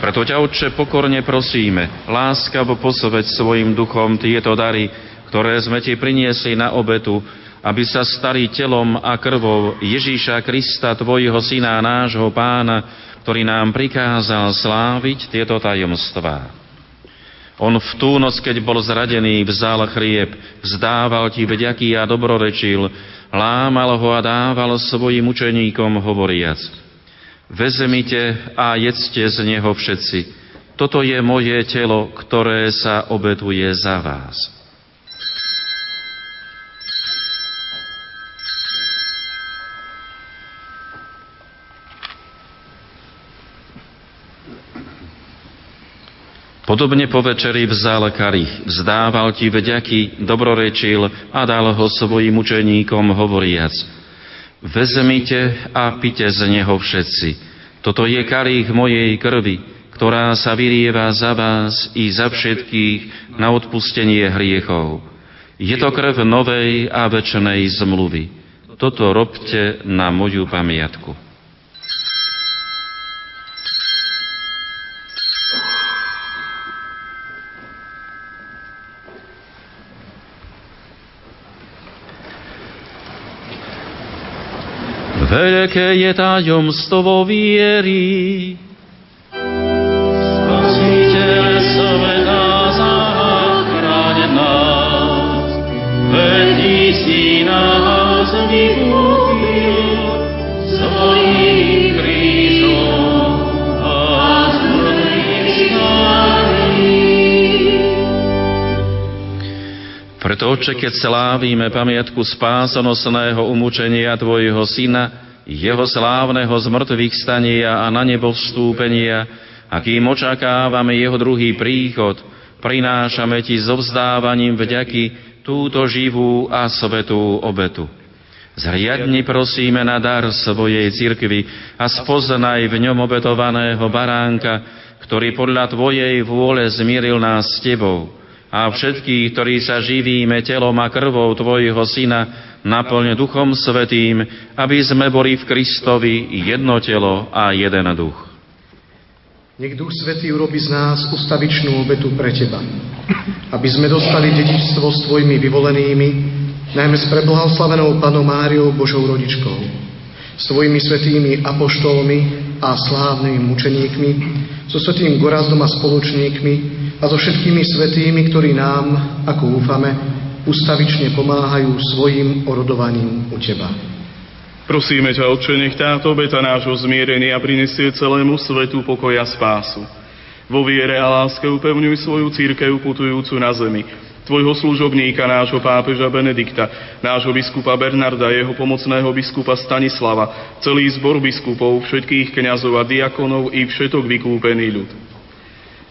Preto ťa, Otče, pokorne prosíme, láskavo posveď svojim duchom tieto dary, ktoré sme ti priniesli na obetu, aby sa stali telom a krvou Ježíša Krista, Tvojho Syna a nášho Pána, ktorý nám prikázal sláviť tieto tajomstvá. On v tú noc, keď bol zradený, vzal chlieb, vzdával ti vďaky a dobrorečil, lámal ho a dával svojim učeníkom hovoriac. Vezmite a jedzte z neho všetci. Toto je moje telo, ktoré sa obetuje za vás. Podobne po večeri vzal karich, vzdával ti vďaky, dobrorečil a dal ho svojim učeníkom hovoriac. Vezmite a pite z neho všetci. Toto je karich mojej krvi, ktorá sa vyrieva za vás i za všetkých na odpustenie hriechov. Je to krv novej a večnej zmluvy. Toto robte na moju pamiatku. Veľké je tajomstvo viery. Spasiteľ sveta zachráň nás, vedí si nás vykúpil svojím krížom a Preto, Oče, keď slávime pamiatku spásonosného umúčenia Tvojho Syna, jeho slávneho zmrtvých stania a na nebo vstúpenia, a kým očakávame jeho druhý príchod, prinášame ti so vzdávaním vďaky túto živú a svetú obetu. Zriadni prosíme na dar svojej cirkvi a spoznaj v ňom obetovaného baránka, ktorý podľa Tvojej vôle zmieril nás s Tebou a všetkých, ktorí sa živíme telom a krvou Tvojho Syna, naplň Duchom Svetým, aby sme boli v Kristovi jedno telo a jeden duch. Nech Duch Svetý urobi z nás ustavičnú obetu pre Teba, aby sme dostali dedičstvo s Tvojimi vyvolenými, najmä s preblahoslavenou Panou Máriou Božou rodičkou, s Tvojimi svetými apoštolmi a slávnymi mučeníkmi, so svetým Gorazdom a spoločníkmi a so všetkými svetými, ktorí nám, ako úfame, ustavične pomáhajú svojim orodovaním u Teba. Prosíme ťa, Otče, nech táto obeta nášho zmierenia prinesie celému svetu pokoja spásu. Vo viere a láske upevňuj svoju církev putujúcu na zemi, tvojho služobníka, nášho pápeža Benedikta, nášho biskupa Bernarda, jeho pomocného biskupa Stanislava, celý zbor biskupov, všetkých kňazov a diakonov i všetok vykúpený ľud.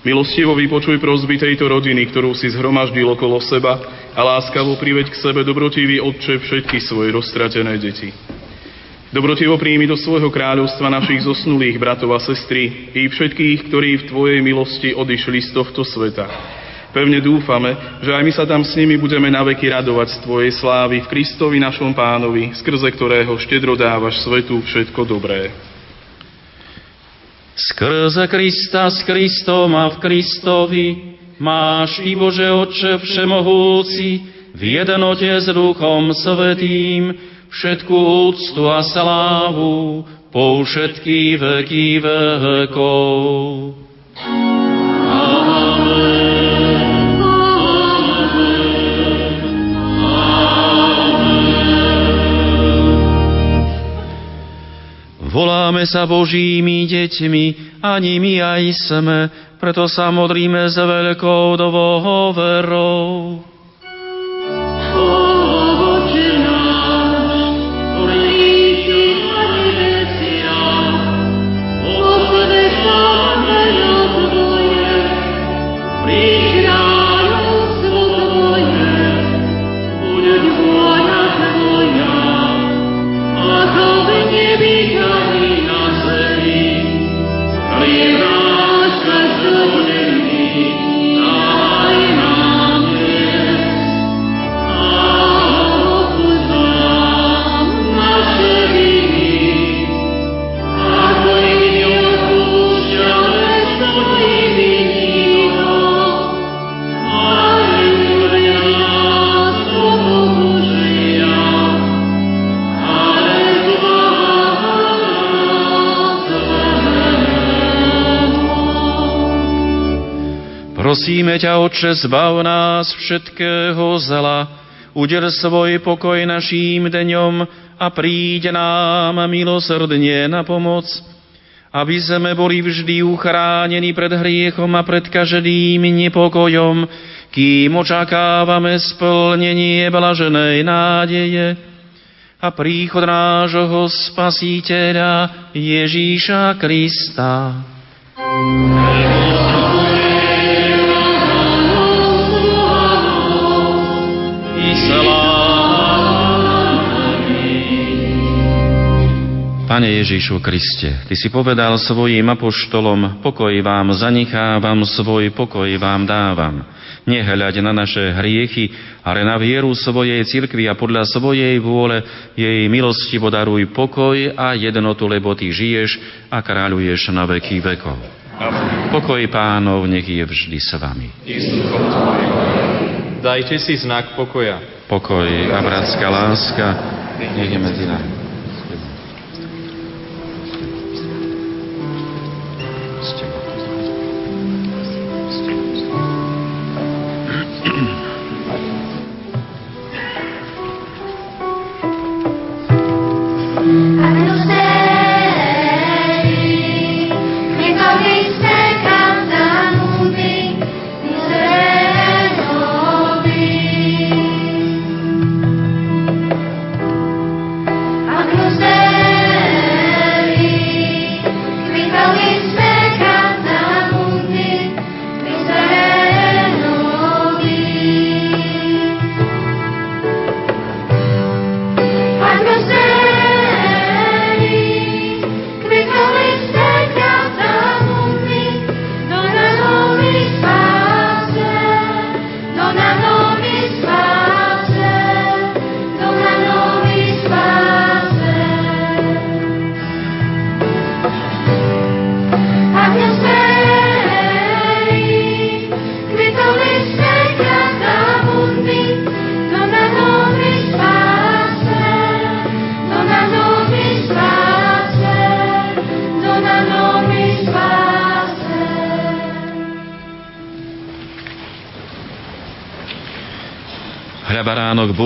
Milostivo vypočuj prozby tejto rodiny, ktorú si zhromaždil okolo seba a láskavo priveď k sebe dobrotivý Otče všetky svoje roztratené deti. Dobrotivo príjmi do svojho kráľovstva našich zosnulých bratov a sestry i všetkých, ktorí v Tvojej milosti odišli z tohto sveta. Pevne dúfame, že aj my sa tam s nimi budeme naveky radovať z Tvojej slávy v Kristovi našom pánovi, skrze ktorého štedro dávaš svetu všetko dobré. Skrze Krista, s Kristom a v Kristovi máš i Bože Otče Všemohúci v jednote s Duchom Svetým všetku úctu a slávu po všetky veky vekov. Voláme sa Božími deťmi a nimi aj sme, preto sa modríme s veľkou dôverou. Prosíme ťa, Oče, zbav nás všetkého zla, udel svoj pokoj naším deňom a príď nám milosrdne na pomoc, aby sme boli vždy uchránení pred hriechom a pred každým nepokojom, kým očakávame splnenie blaženej nádeje a príchod nášho Spasiteľa Ježíša Krista. Amen. Pane Ježišu Kriste, Ty si povedal svojim apoštolom, pokoj vám zanechávam, svoj pokoj vám dávam. Nehľaď na naše hriechy, ale na vieru svojej cirkvi a podľa svojej vôle jej milosti podaruj pokoj a jednotu, lebo Ty žiješ a kráľuješ na veky vekov. Pokoj pánov nech je vždy s vami. Dajte si znak pokoja. Pokoj a bratská láska nech je medzi nami.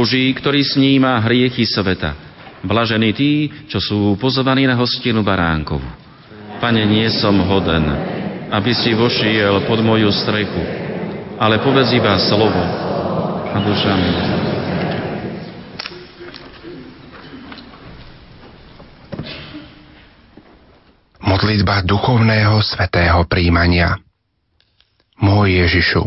Boží, ktorý sníma hriechy sveta. Blažení tí, čo sú pozvaní na hostinu baránkovu. Pane, nie som hoden, aby si vošiel pod moju strechu, ale povedz iba slovo a duša mi. Modlitba duchovného svetého príjmania Môj Ježišu,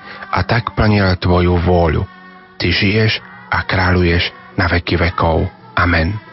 a tak plnil Tvoju vôľu. Ty žiješ a kráľuješ na veky vekov. Amen.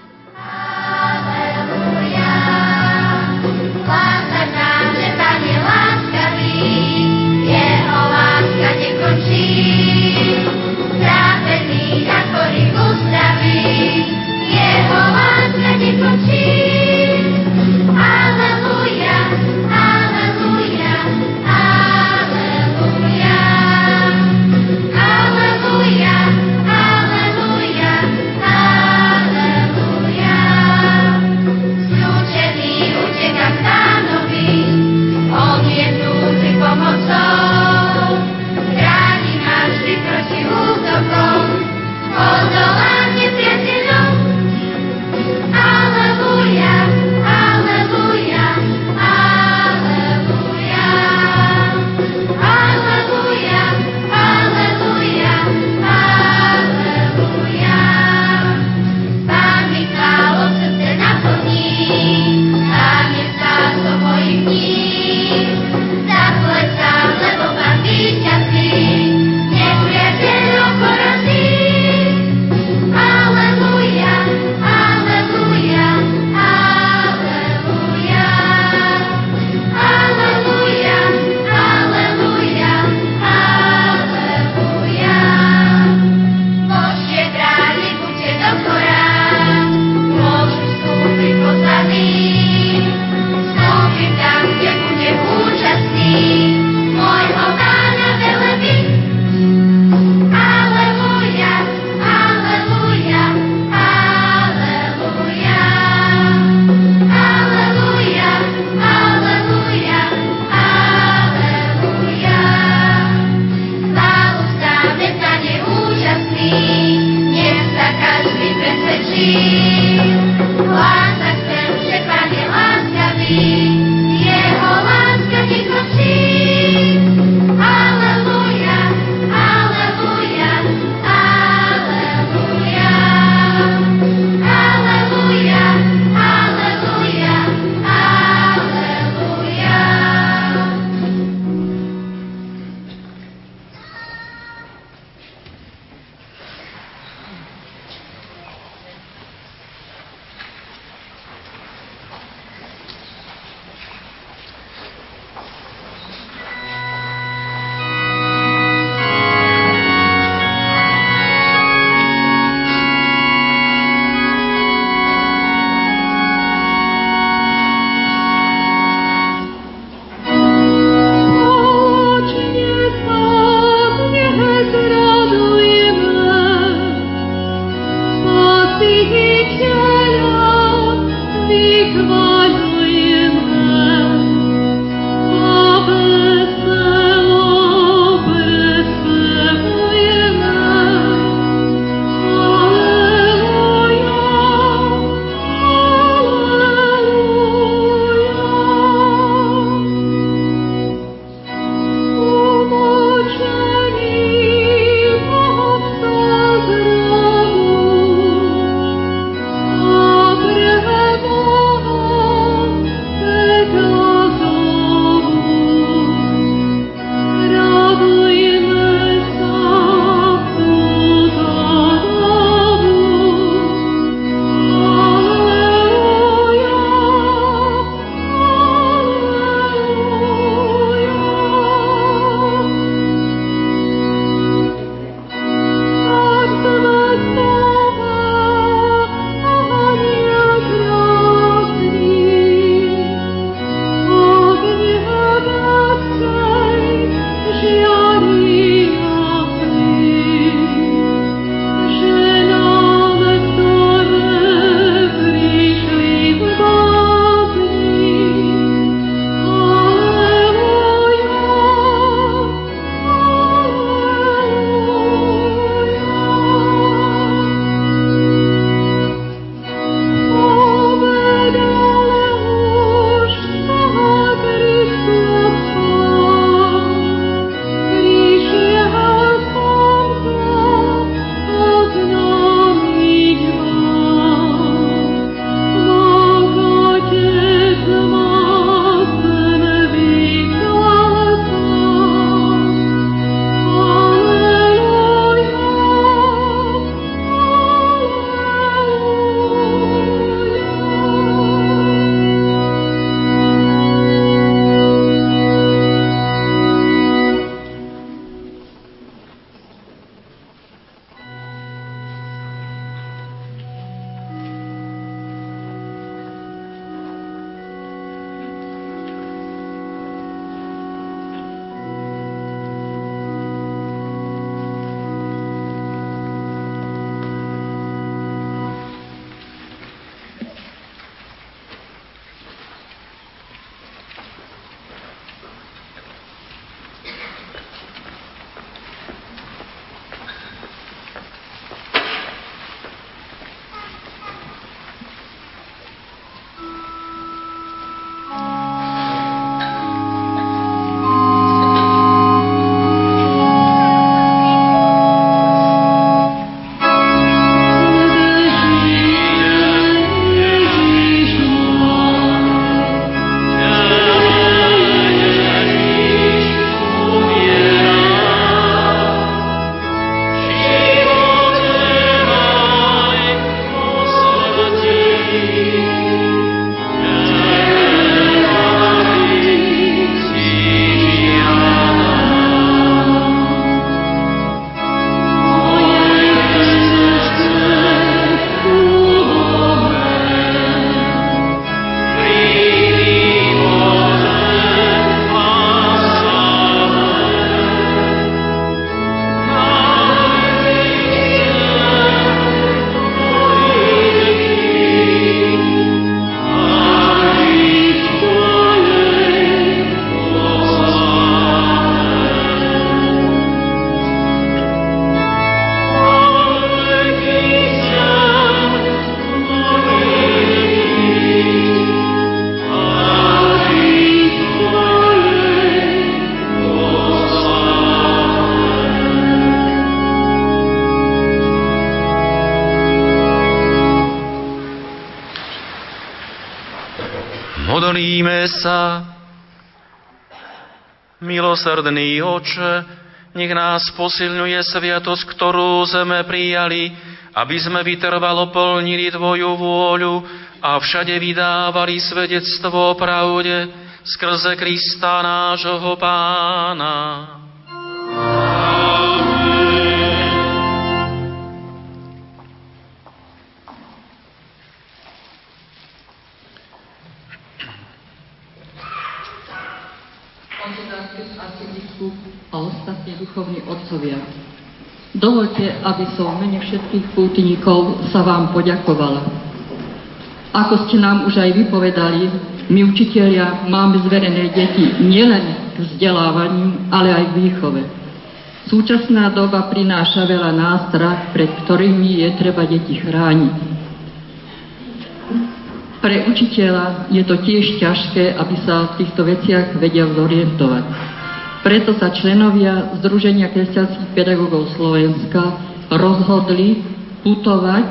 Milosrdný oče, nech nás posilňuje sviatosť, ktorú sme prijali, aby sme vytrvalo plnili Tvoju vôľu a všade vydávali svedectvo o pravde skrze Krista nášho Pána. Dovolte, aby som v mene všetkých pútnikov sa vám poďakovala. Ako ste nám už aj vypovedali, my učitelia máme zverené deti nielen k vzdelávaniu, ale aj k výchove. Súčasná doba prináša veľa nástrah, pred ktorými je treba deti chrániť. Pre učiteľa je to tiež ťažké, aby sa v týchto veciach vedel zorientovať. Preto sa členovia Združenia kresťanských pedagógov Slovenska rozhodli putovať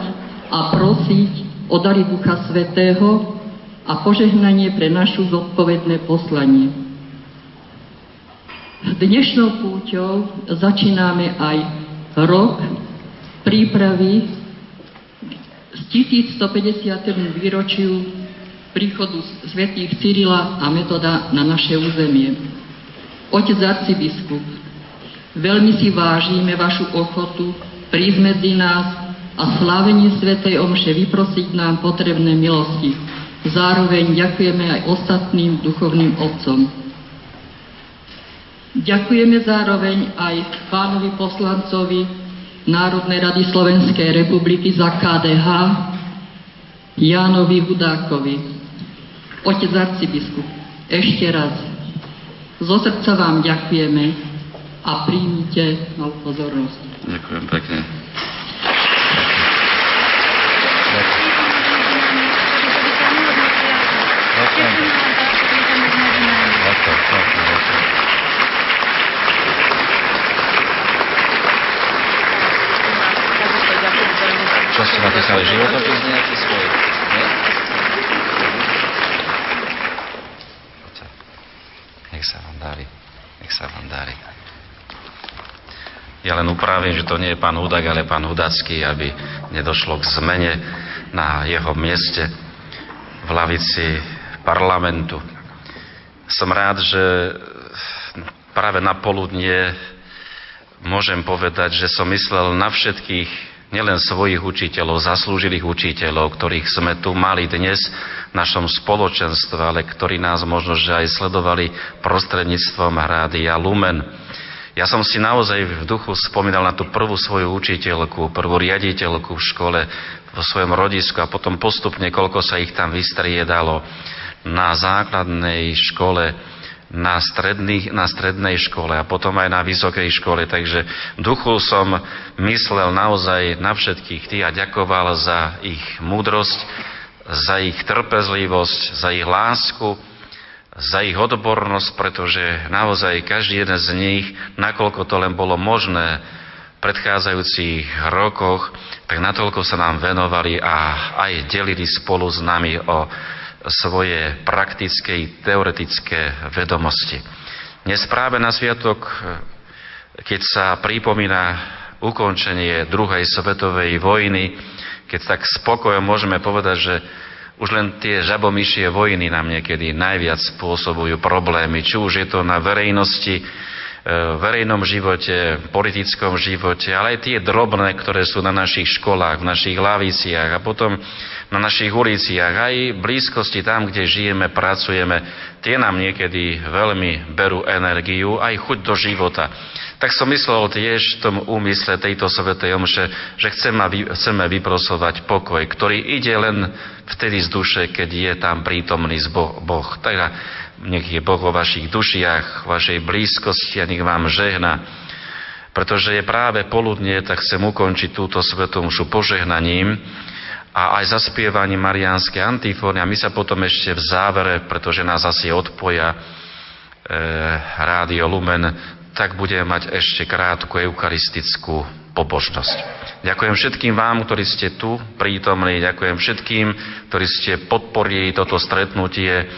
a prosiť o dary Ducha Svetého a požehnanie pre našu zodpovedné poslanie. Dnešnou púťou začíname aj rok prípravy s 1150. výročiu príchodu svätých Cyrila a Metoda na naše územie. Otec arcibiskup, veľmi si vážime vašu ochotu prísť medzi nás a slávenie Svetej Omše vyprosiť nám potrebné milosti. Zároveň ďakujeme aj ostatným duchovným otcom. Ďakujeme zároveň aj pánovi poslancovi Národnej rady Slovenskej republiky za KDH, Jánovi Hudákovi. Otec arcibiskup, ešte raz zo srdca vám ďakujeme a príjmite na pozornosť. Ďakujem pekne. Čo ste napísali? Životopis nejaký svoj? Nie? Nech sa vám darí. Nech sa vám darí. Ja len upravím, že to nie je pán Hudak, ale pán Hudacký, aby nedošlo k zmene na jeho mieste v lavici parlamentu. Som rád, že práve na poludnie môžem povedať, že som myslel na všetkých nielen svojich učiteľov, zaslúžilých učiteľov, ktorých sme tu mali dnes v našom spoločenstve, ale ktorí nás možno že aj sledovali prostredníctvom Rádia Lumen. Ja som si naozaj v duchu spomínal na tú prvú svoju učiteľku, prvú riaditeľku v škole, vo svojom rodisku a potom postupne, koľko sa ich tam vystriedalo na základnej škole, na, stredných, na strednej škole a potom aj na vysokej škole. Takže v duchu som myslel naozaj na všetkých tých a ďakoval za ich múdrosť, za ich trpezlivosť, za ich lásku, za ich odbornosť, pretože naozaj každý jeden z nich, nakoľko to len bolo možné v predchádzajúcich rokoch, tak natoľko sa nám venovali a aj delili spolu s nami o svoje praktické, teoretické vedomosti. Dnes práve na sviatok, keď sa pripomína ukončenie druhej svetovej vojny, keď tak spokojom môžeme povedať, že už len tie žabomyšie vojny nám niekedy najviac spôsobujú problémy, či už je to na verejnosti, v verejnom živote, politickom živote, ale aj tie drobné, ktoré sú na našich školách, v našich laviciach a potom na našich uliciach, aj v blízkosti tam, kde žijeme, pracujeme, tie nám niekedy veľmi berú energiu, aj chuť do života. Tak som myslel tiež v tom úmysle tejto svetej omše, že chceme, chceme vyprosovať pokoj, ktorý ide len vtedy z duše, keď je tam prítomný Boh. Teda nech je Boh vo vašich dušiach, vašej blízkosti a nech vám žehna. Pretože je práve poludnie, tak chcem ukončiť túto svetomšu požehnaním a aj zaspievaním mariánskej antifóny. A my sa potom ešte v závere, pretože nás asi odpoja e, Rádio Lumen, tak budeme mať ešte krátku eucharistickú pobožnosť. Ďakujem všetkým vám, ktorí ste tu prítomní, ďakujem všetkým, ktorí ste podporili toto stretnutie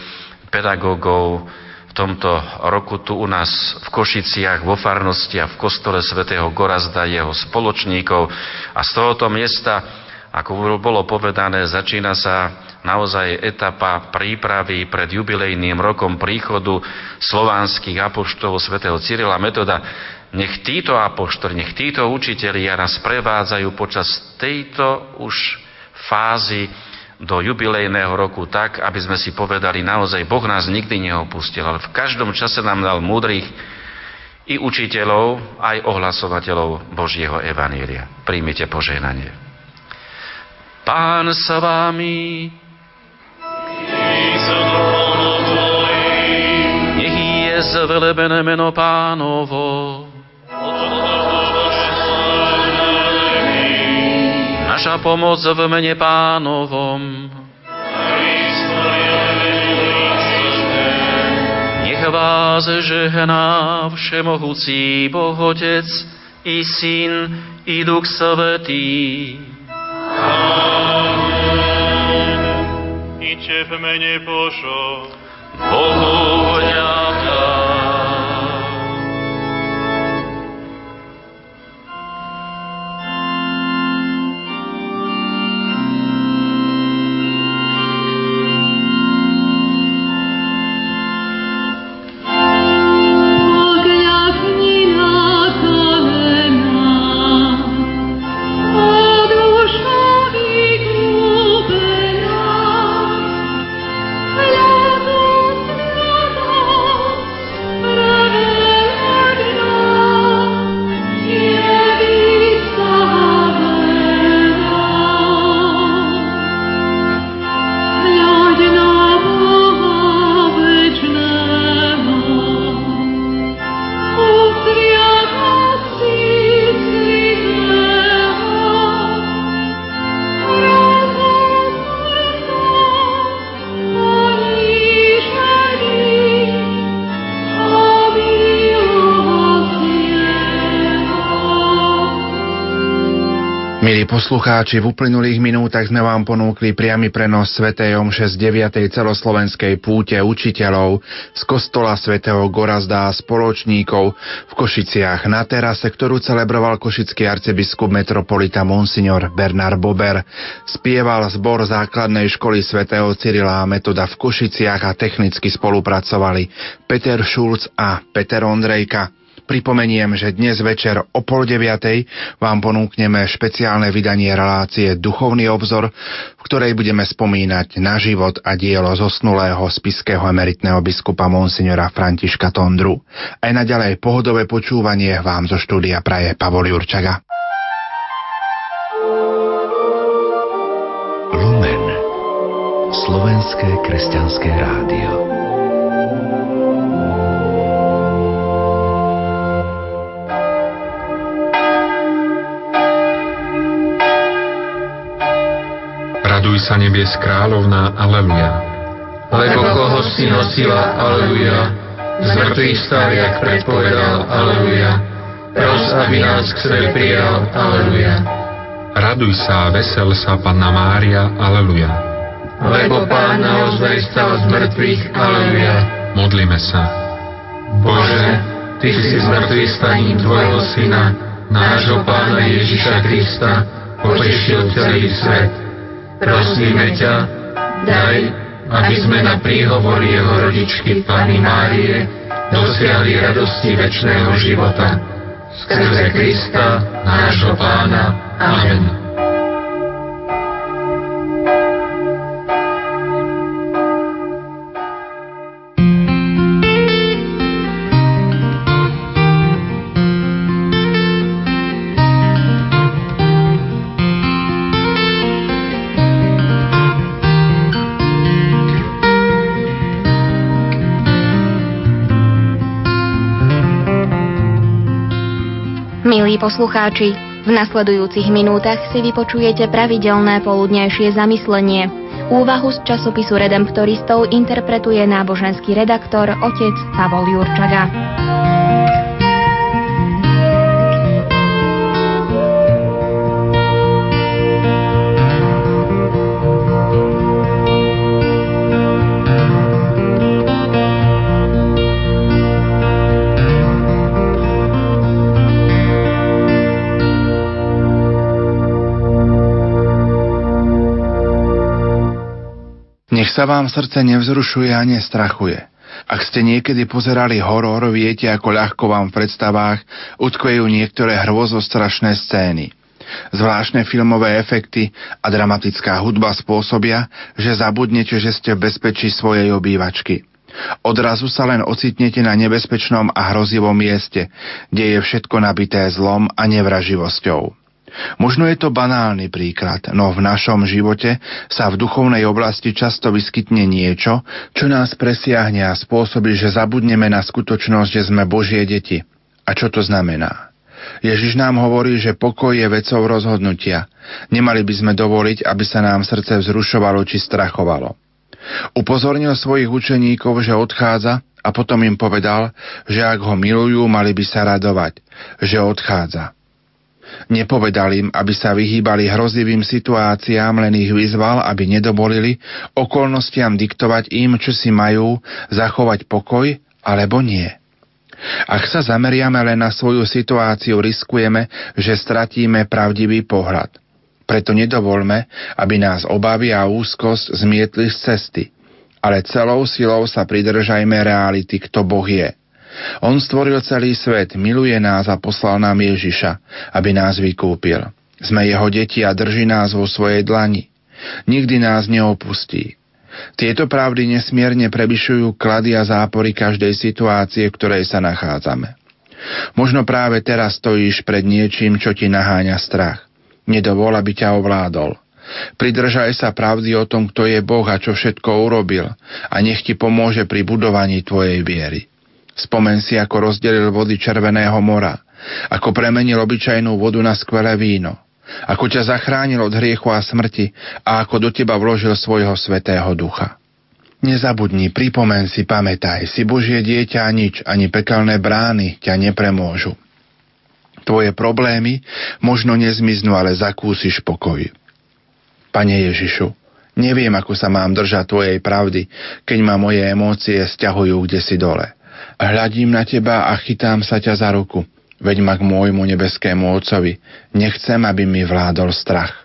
pedagógov v tomto roku tu u nás v Košiciach, vo farnosti a v kostole svätého Gorazda jeho spoločníkov. A z tohoto miesta, ako bolo povedané, začína sa naozaj etapa prípravy pred jubilejným rokom príchodu slovanských apoštolov svätého Cyrila Metoda. Nech títo apoštoli, nech títo učitelia nás prevádzajú počas tejto už fázy do jubilejného roku tak, aby sme si povedali, naozaj Boh nás nikdy neopustil, ale v každom čase nám dal múdrych i učiteľov, aj ohlasovateľov Božieho Evanília. Príjmite požehnanie. Pán sa vámi, nech je zvelebené meno pánovo, naša pomoc v mene pánovom. Nech vás žehná všemohúci Boh Otec i Syn i Duch Svetý. Amen. Iďte v mene Božo. Bohu poslucháči, v uplynulých minútach sme vám ponúkli priamy prenos Sv. Omše z 9. celoslovenskej púte učiteľov z kostola svätého Gorazda a spoločníkov v Košiciach na terase, ktorú celebroval košický arcibiskup metropolita Monsignor Bernard Bober. Spieval zbor základnej školy svätého Cyrila a Metoda v Košiciach a technicky spolupracovali Peter Šulc a Peter Ondrejka. Pripomeniem, že dnes večer o pol deviatej vám ponúkneme špeciálne vydanie relácie Duchovný obzor, v ktorej budeme spomínať na život a dielo zosnulého spiského emeritného biskupa Monsignora Františka Tondru. Aj naďalej pohodové počúvanie vám zo štúdia praje Pavol Jurčaga. Lumen Slovenské kresťanské rádio Raduj sa nebies kráľovná, aleluja. Lebo koho si nosila, aleluja. Z mŕtvych stal, jak predpovedal, aleluja. Pros, aby nás k sebe prijal, aleluja. Raduj sa vesel sa, Panna Mária, aleluja. Lebo Pán naozaj stal z mŕtvych, aleluja. Modlíme sa. Bože, Ty si z mŕtvych staním Tvojho Syna, nášho Pána Ježiša Krista, potešil celý svet prosíme ťa, daj, aby sme na príhovor jeho rodičky Pany Márie dosiahli radosti väčšného života. Skrze Krista, nášho Pána. Amen. Poslucháči, v nasledujúcich minútach si vypočujete pravidelné poludnejšie zamyslenie. Úvahu z časopisu Redemptoristov interpretuje náboženský redaktor otec Pavol Jurčaga. Nech sa vám srdce nevzrušuje a nestrachuje. Ak ste niekedy pozerali horor, viete, ako ľahko vám v predstavách utkvejú niektoré hrôzostrašné scény. Zvláštne filmové efekty a dramatická hudba spôsobia, že zabudnete, že ste v bezpečí svojej obývačky. Odrazu sa len ocitnete na nebezpečnom a hrozivom mieste, kde je všetko nabité zlom a nevraživosťou. Možno je to banálny príklad, no v našom živote sa v duchovnej oblasti často vyskytne niečo, čo nás presiahne a spôsobí, že zabudneme na skutočnosť, že sme Božie deti. A čo to znamená? Ježiš nám hovorí, že pokoj je vecou rozhodnutia. Nemali by sme dovoliť, aby sa nám srdce vzrušovalo či strachovalo. Upozornil svojich učeníkov, že odchádza a potom im povedal, že ak ho milujú, mali by sa radovať, že odchádza. Nepovedal im, aby sa vyhýbali hrozivým situáciám, len ich vyzval, aby nedovolili okolnostiam diktovať im, čo si majú zachovať pokoj alebo nie. Ak sa zameriame len na svoju situáciu, riskujeme, že stratíme pravdivý pohľad. Preto nedovolme, aby nás obavy a úzkosť zmietli z cesty, ale celou silou sa pridržajme reality, kto Boh je. On stvoril celý svet, miluje nás a poslal nám Ježiša, aby nás vykúpil. Sme jeho deti a drží nás vo svojej dlani. Nikdy nás neopustí. Tieto pravdy nesmierne prevyšujú klady a zápory každej situácie, v ktorej sa nachádzame. Možno práve teraz stojíš pred niečím, čo ti naháňa strach. Nedovol, aby ťa ovládol. Pridržaj sa pravdy o tom, kto je Boh a čo všetko urobil a nech ti pomôže pri budovaní tvojej viery. Spomen si, ako rozdelil vody Červeného mora, ako premenil obyčajnú vodu na skvelé víno, ako ťa zachránil od hriechu a smrti a ako do teba vložil svojho svetého ducha. Nezabudni, pripomen si, pamätaj, si Božie dieťa a nič, ani pekelné brány ťa nepremôžu. Tvoje problémy možno nezmiznú, ale zakúsiš pokoj. Pane Ježišu, neviem, ako sa mám držať Tvojej pravdy, keď ma moje emócie stiahujú kde si dole. Hľadím na teba a chytám sa ťa za ruku. Veď ma k môjmu nebeskému Otcovi. Nechcem, aby mi vládol strach.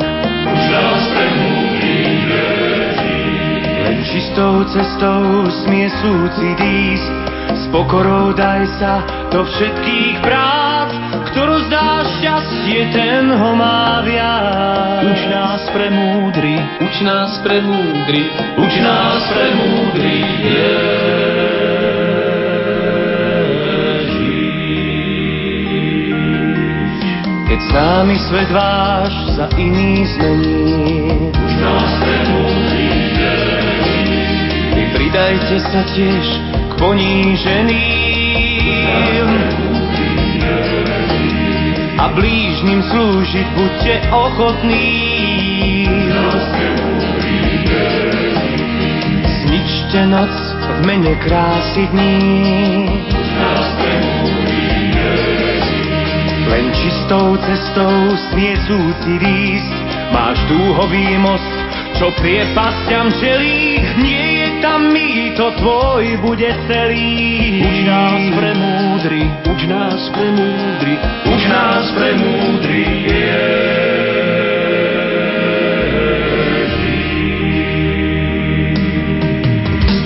čistou cestou smie súcit ísť, s pokorou daj sa do všetkých prác, ktorú zdá šťastie, ten ho má viac. Uč nás pre múdry, uč nás pre múdry, uč nás pre múdry, Keď s námi svet váš za iný zmení, uč nás pre múdry, Vy pridajte sa tiež k poníženým a blížnym slúžiť buďte ochotní. Zničte noc v mene krásy dní. Len čistou cestou smie súcit ísť, máš dúhový most, čo priepasťam čelí, nie tam to tvoj bude celý. Uč nás pre múdry, uč nás pre múdry, uč nás pre múdry,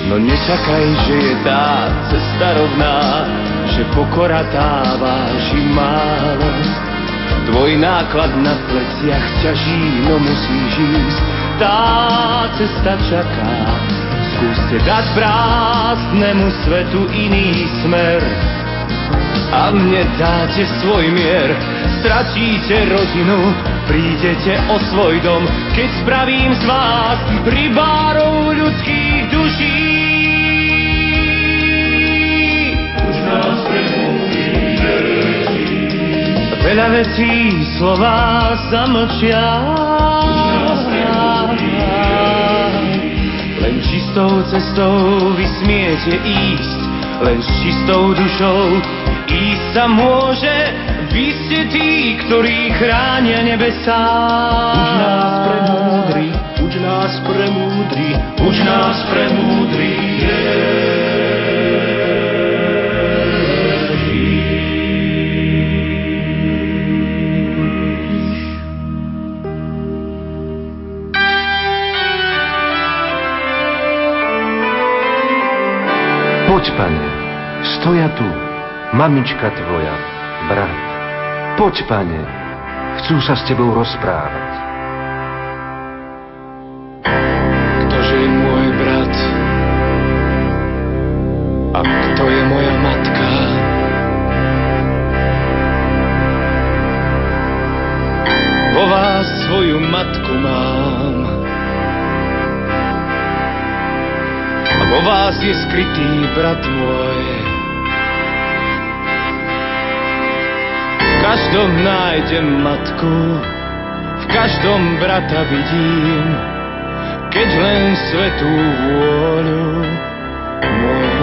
No nečakaj, že je tá cesta rovná, že pokora dáva váži málo. Tvoj náklad na pleciach ťaží, no musíš ísť, tá cesta čaká. Skúste dať prázdnemu svetu iný smer a mne dáte svoj mier. Stratíte rodinu, prídete o svoj dom, keď spravím z vás rybárov ľudských duší. Už nás Veľa vecí slova zamlčia. Len čistou cestou vy smiete ísť, len s čistou dušou ísť sa môže. Vy ste tí, ktorí chránia nebesá. Uč nás pre múdry, uč nás pre múdry, uč nás pre múdry. Stoja tu, mamička tvoja, brat. Poď, pane, chcú sa s tebou rozprávať. Ktože je môj brat a kto je moja matka? Vo vás svoju matku mám a vo vás je skrytý brat môj. Každom nájdem matku, v každom brata vidím, keď len svetú vôľu môjho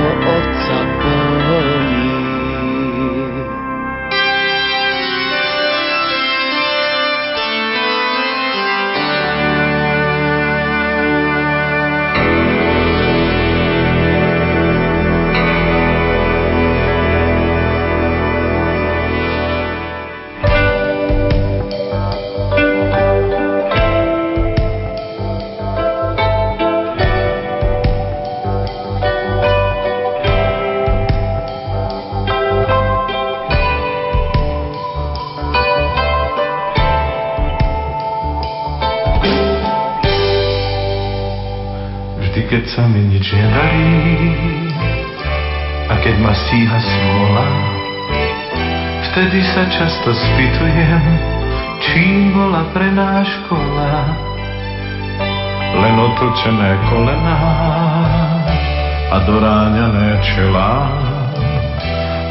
čím bola pre nás škola. Len otočené kolená a doráňané čelá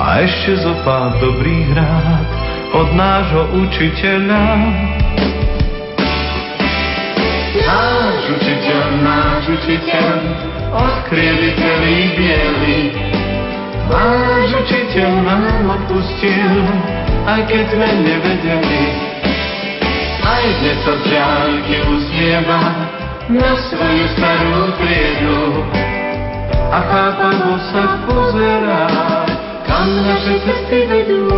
a ešte zo pár dobrých rád od nášho učiteľa. Náš učiteľ, náš učiteľ, odkrieli celý biely. Náš učiteľ nám odpustil, aj keď sme nevedeli aj dnes sa z diálky usmieva na svoju starú triedu. A chápavo sa pozerá, kam naše cesty vedú.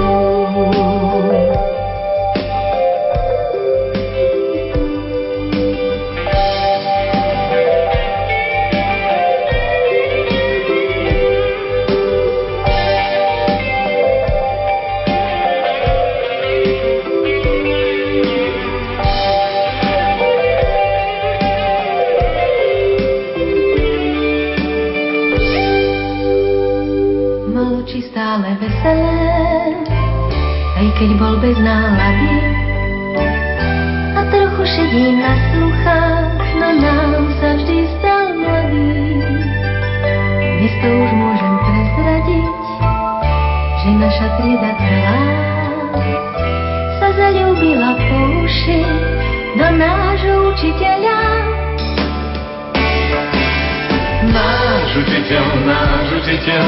Učiteľ, náš učiteľ,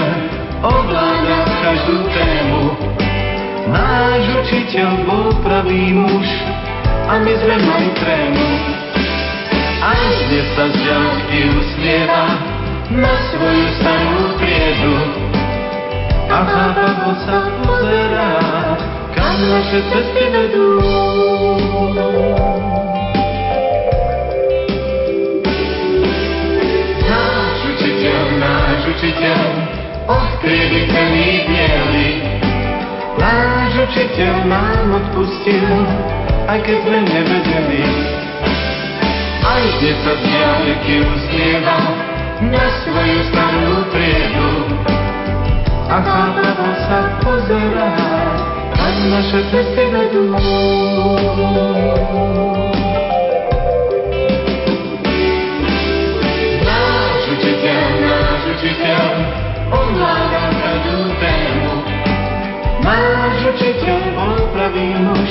ovláda každú tému. Náš učiteľ bol pravý muž a my sme mali trému. Aj dnes sa zďal vždy usmieva na svoju starú triedu. A chápavo sa pozerá, kam naše cesty vedú. učiteľ, och triedy celý biely. Náš učiteľ nám odpustil, aj keď sme nevedeli. Aj dnes sa z diálky usmieva na svoju starú triedu. A chápavo sa pozerá, kam naše cesty vedú. učiteľ, pomáham každú tému. Náš učiteľ bol pravý muž,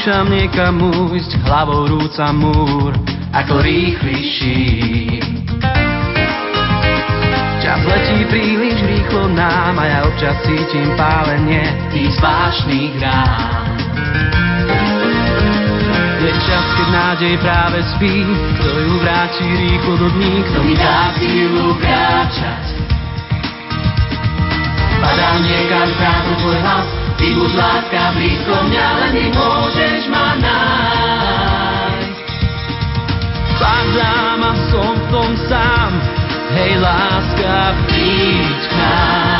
skúšam niekam újsť, hlavou rúca múr, ako rýchly. Čas letí príliš rýchlo nám a ja občas cítim pálenie tých zvláštnych rán. Je čas, keď nádej práve spí, kto ju vráti rýchlo do dní, kto mi dá sílu kráčať. Padám niekam právo tvoj hlas, Ty buď láska blízko mňa, len ty môžeš ma nájsť. Padám a som v tom sám, hej láska, príď k nám.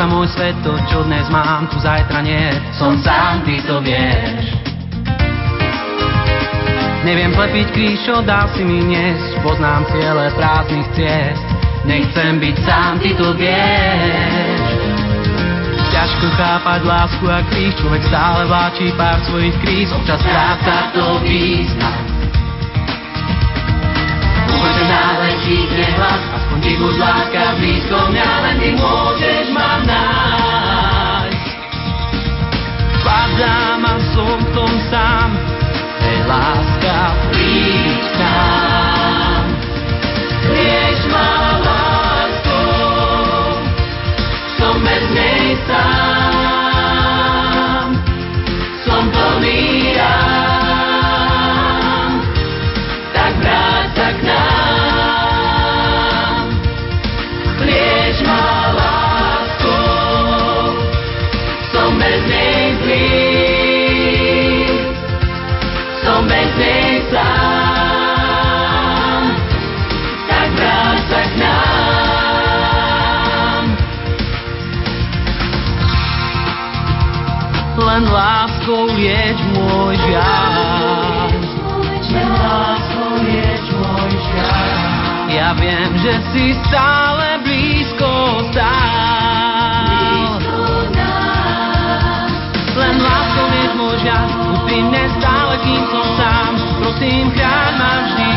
Zabudca môj svet, to čo dnes mám, tu zajtra nie. Som sám, ty to vieš. Neviem plepiť kríž, čo si mi niesť, poznám ciele prázdnych ciest. Nechcem byť sám, ty to vieš. Ťažko chápať lásku a kríž, človek stále vláči pár svojich kríz, občas stráca to význam. Môže náleží hlas, aspoň ty buď láska blízko mňa, len ty môžeš ma nájsť. Padám a som v tom sám, hej láska, príď k nám. Rieš ma láskou, som bez nej sám. Môj žiaľ. Len láskou lieč môj žiaľ. Ja viem, že si stále blízko stál. Len láskou pri mne stále, kým som sám. Prosím, chráň ma vždy